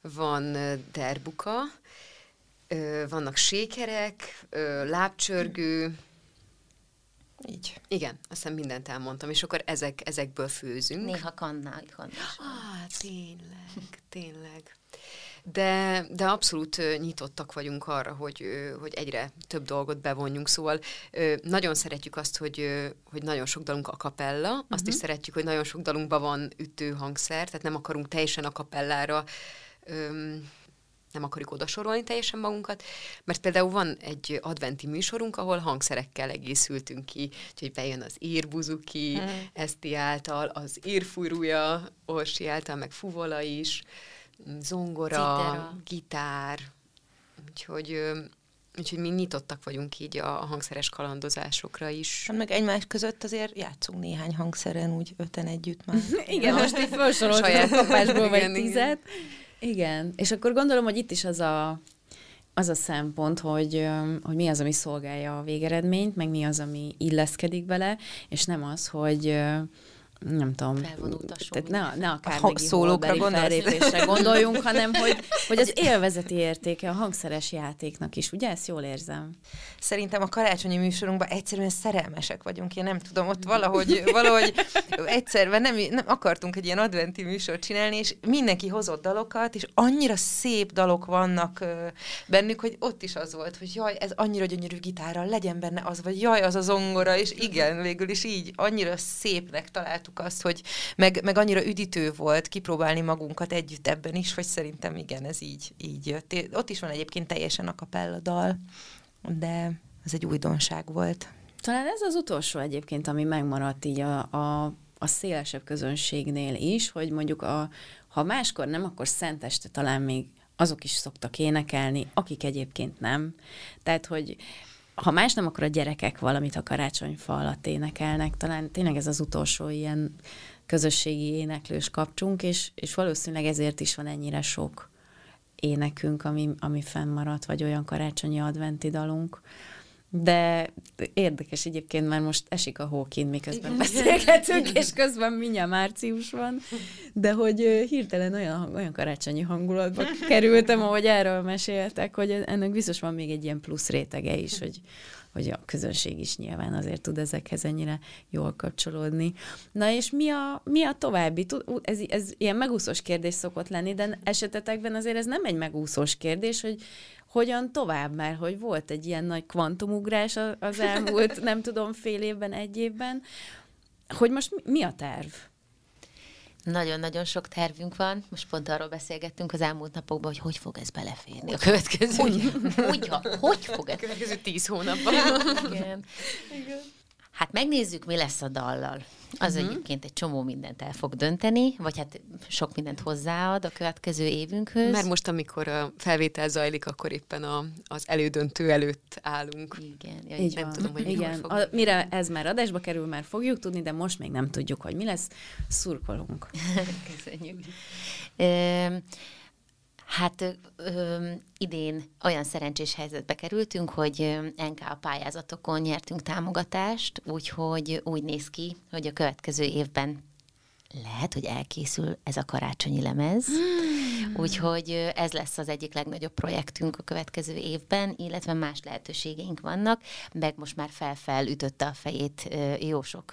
van derbuka, vannak sékerek, lábcsörgő, így. Igen, aztán mindent elmondtam, és akkor ezek, ezekből főzünk. Néha kannál, kannál. Ah, tényleg, tényleg. De, de abszolút nyitottak vagyunk arra, hogy, hogy egyre több dolgot bevonjunk, szóval nagyon szeretjük azt, hogy, hogy nagyon sok dalunk a kapella, uh-huh. azt is mhm. szeretjük, hogy nagyon sok dalunkban van ütő hangszer, tehát nem akarunk teljesen a kapellára nem akarjuk odasorolni teljesen magunkat, mert például van egy adventi műsorunk, ahol hangszerekkel egészültünk ki, úgyhogy bejön az írbuzuki, hmm. Eszti által, az írfúrúja, Orsi által, meg fuvola is, zongora, Citera. gitár, úgyhogy Úgyhogy mi nyitottak vagyunk így a, hangszeres kalandozásokra is. Hát meg egymás között azért játszunk néhány hangszeren, úgy öten együtt már. igen, most így felsoroltuk a kapásból vagy tizet. Igen, és akkor gondolom, hogy itt is az a, az a szempont, hogy, hogy mi az, ami szolgálja a végeredményt, meg mi az, ami illeszkedik bele, és nem az, hogy nem tudom, tehát ne, ne a Carnegie Hallberi fellépésre gondoljunk, hanem hogy, hogy az élvezeti értéke a hangszeres játéknak is, ugye? Ezt jól érzem. Szerintem a karácsonyi műsorunkban egyszerűen szerelmesek vagyunk, én nem tudom, ott valahogy, valahogy egyszer, nem, nem akartunk egy ilyen adventi műsort csinálni, és mindenki hozott dalokat, és annyira szép dalok vannak bennük, hogy ott is az volt, hogy jaj, ez annyira gyönyörű gitárral, legyen benne az, vagy jaj, az a zongora, és igen, végül is így annyira szépnek találtuk láttuk azt, hogy meg, meg annyira üdítő volt kipróbálni magunkat együtt ebben is, hogy szerintem igen, ez így, így jött. Ott is van egyébként teljesen a kapella dal, de ez egy újdonság volt. Talán ez az utolsó egyébként, ami megmaradt így a, a, a szélesebb közönségnél is, hogy mondjuk a, ha máskor nem, akkor szenteste talán még azok is szoktak énekelni, akik egyébként nem. Tehát, hogy ha más nem, akkor a gyerekek valamit a karácsonyfa alatt énekelnek. Talán tényleg ez az utolsó ilyen közösségi éneklős kapcsunk, és, és valószínűleg ezért is van ennyire sok énekünk, ami, ami fennmaradt, vagy olyan karácsonyi adventi dalunk. De érdekes egyébként, mert most esik a hókin, miközben beszélgetünk, és közben mindjárt március van, de hogy hirtelen olyan, olyan karácsonyi hangulatba kerültem, ahogy erről meséltek, hogy ennek biztos van még egy ilyen plusz rétege is, hogy, hogy a közönség is nyilván azért tud ezekhez ennyire jól kapcsolódni. Na és mi a, mi a további? Ez, ez ilyen megúszós kérdés szokott lenni, de esetetekben azért ez nem egy megúszós kérdés, hogy hogyan tovább, mert hogy volt egy ilyen nagy kvantumugrás az elmúlt, nem tudom, fél évben, egy évben, hogy most mi a terv? Nagyon-nagyon sok tervünk van. Most pont arról beszélgettünk az elmúlt napokban, hogy hogy fog ez beleférni a következő. Hogy, hogy, hogy fog ez? A következő tíz hónapban. Igen. Igen. Hát megnézzük, mi lesz a dallal. Az uh-huh. egyébként egy csomó mindent el fog dönteni, vagy hát sok mindent hozzáad a következő évünkhöz. Mert most, amikor a felvétel zajlik, akkor éppen a, az elődöntő előtt állunk. Igen. Ja, Így nem van. tudom, hogy Igen. Fog... A, mire ez már adásba kerül, már fogjuk tudni, de most még nem tudjuk, hogy mi lesz. Szurkolunk. Köszönjük. Hát ö, idén olyan szerencsés helyzetbe kerültünk, hogy NK pályázatokon nyertünk támogatást, úgyhogy úgy néz ki, hogy a következő évben lehet, hogy elkészül ez a karácsonyi lemez, mm. Úgyhogy ez lesz az egyik legnagyobb projektünk a következő évben, illetve más lehetőségeink vannak, meg most már felfel ütötte a fejét jó sok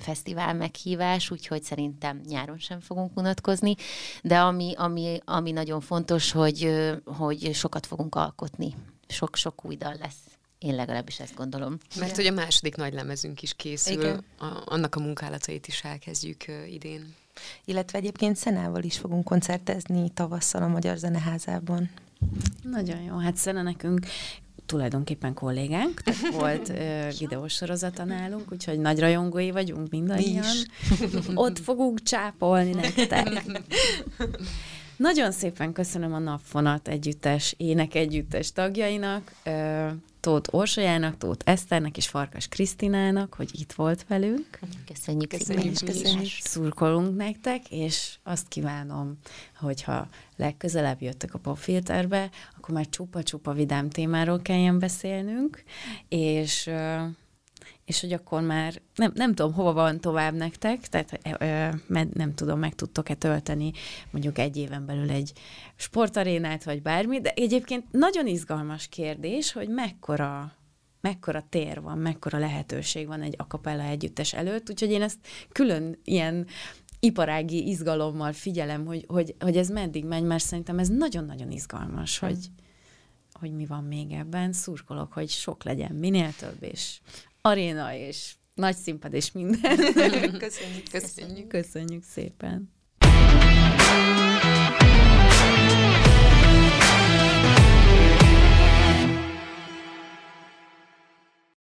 fesztivál meghívás, úgyhogy szerintem nyáron sem fogunk unatkozni, de ami, ami, ami nagyon fontos, hogy, hogy sokat fogunk alkotni, sok-sok új dal lesz. Én legalábbis ezt gondolom. Mert hogy a második nagy lemezünk is készül, Igen. A, annak a munkálatait is elkezdjük uh, idén. Illetve egyébként Szenával is fogunk koncertezni tavasszal a Magyar Zeneházában. Nagyon jó, hát Szene nekünk tulajdonképpen kollégánk, tehát volt uh, videósorozata nálunk, úgyhogy nagy rajongói vagyunk mindannyian. Ott fogunk csápolni nektek. Nagyon szépen köszönöm a Napfonat együttes, ének együttes tagjainak. Tóth Orsolyának, Tóth Eszternek és Farkas Krisztinának, hogy itt volt velünk. Köszönjük, köszönjük, köszönjük. Szurkolunk nektek, és azt kívánom, hogyha legközelebb jöttök a popfilterbe, akkor már csupa-csupa vidám témáról kelljen beszélnünk, és és hogy akkor már nem, nem tudom, hova van tovább nektek, tehát ö, nem tudom, meg tudtok-e tölteni mondjuk egy éven belül egy sportarénát, vagy bármi, de egyébként nagyon izgalmas kérdés, hogy mekkora mekkora tér van, mekkora lehetőség van egy akapella együttes előtt, úgyhogy én ezt külön ilyen iparági izgalommal figyelem, hogy, hogy, hogy ez meddig megy, mert szerintem ez nagyon-nagyon izgalmas, hogy, hogy mi van még ebben. Szurkolok, hogy sok legyen, minél több, és aréna, és nagy színpad, és minden. Köszönjük, köszönjük. Köszönjük szépen.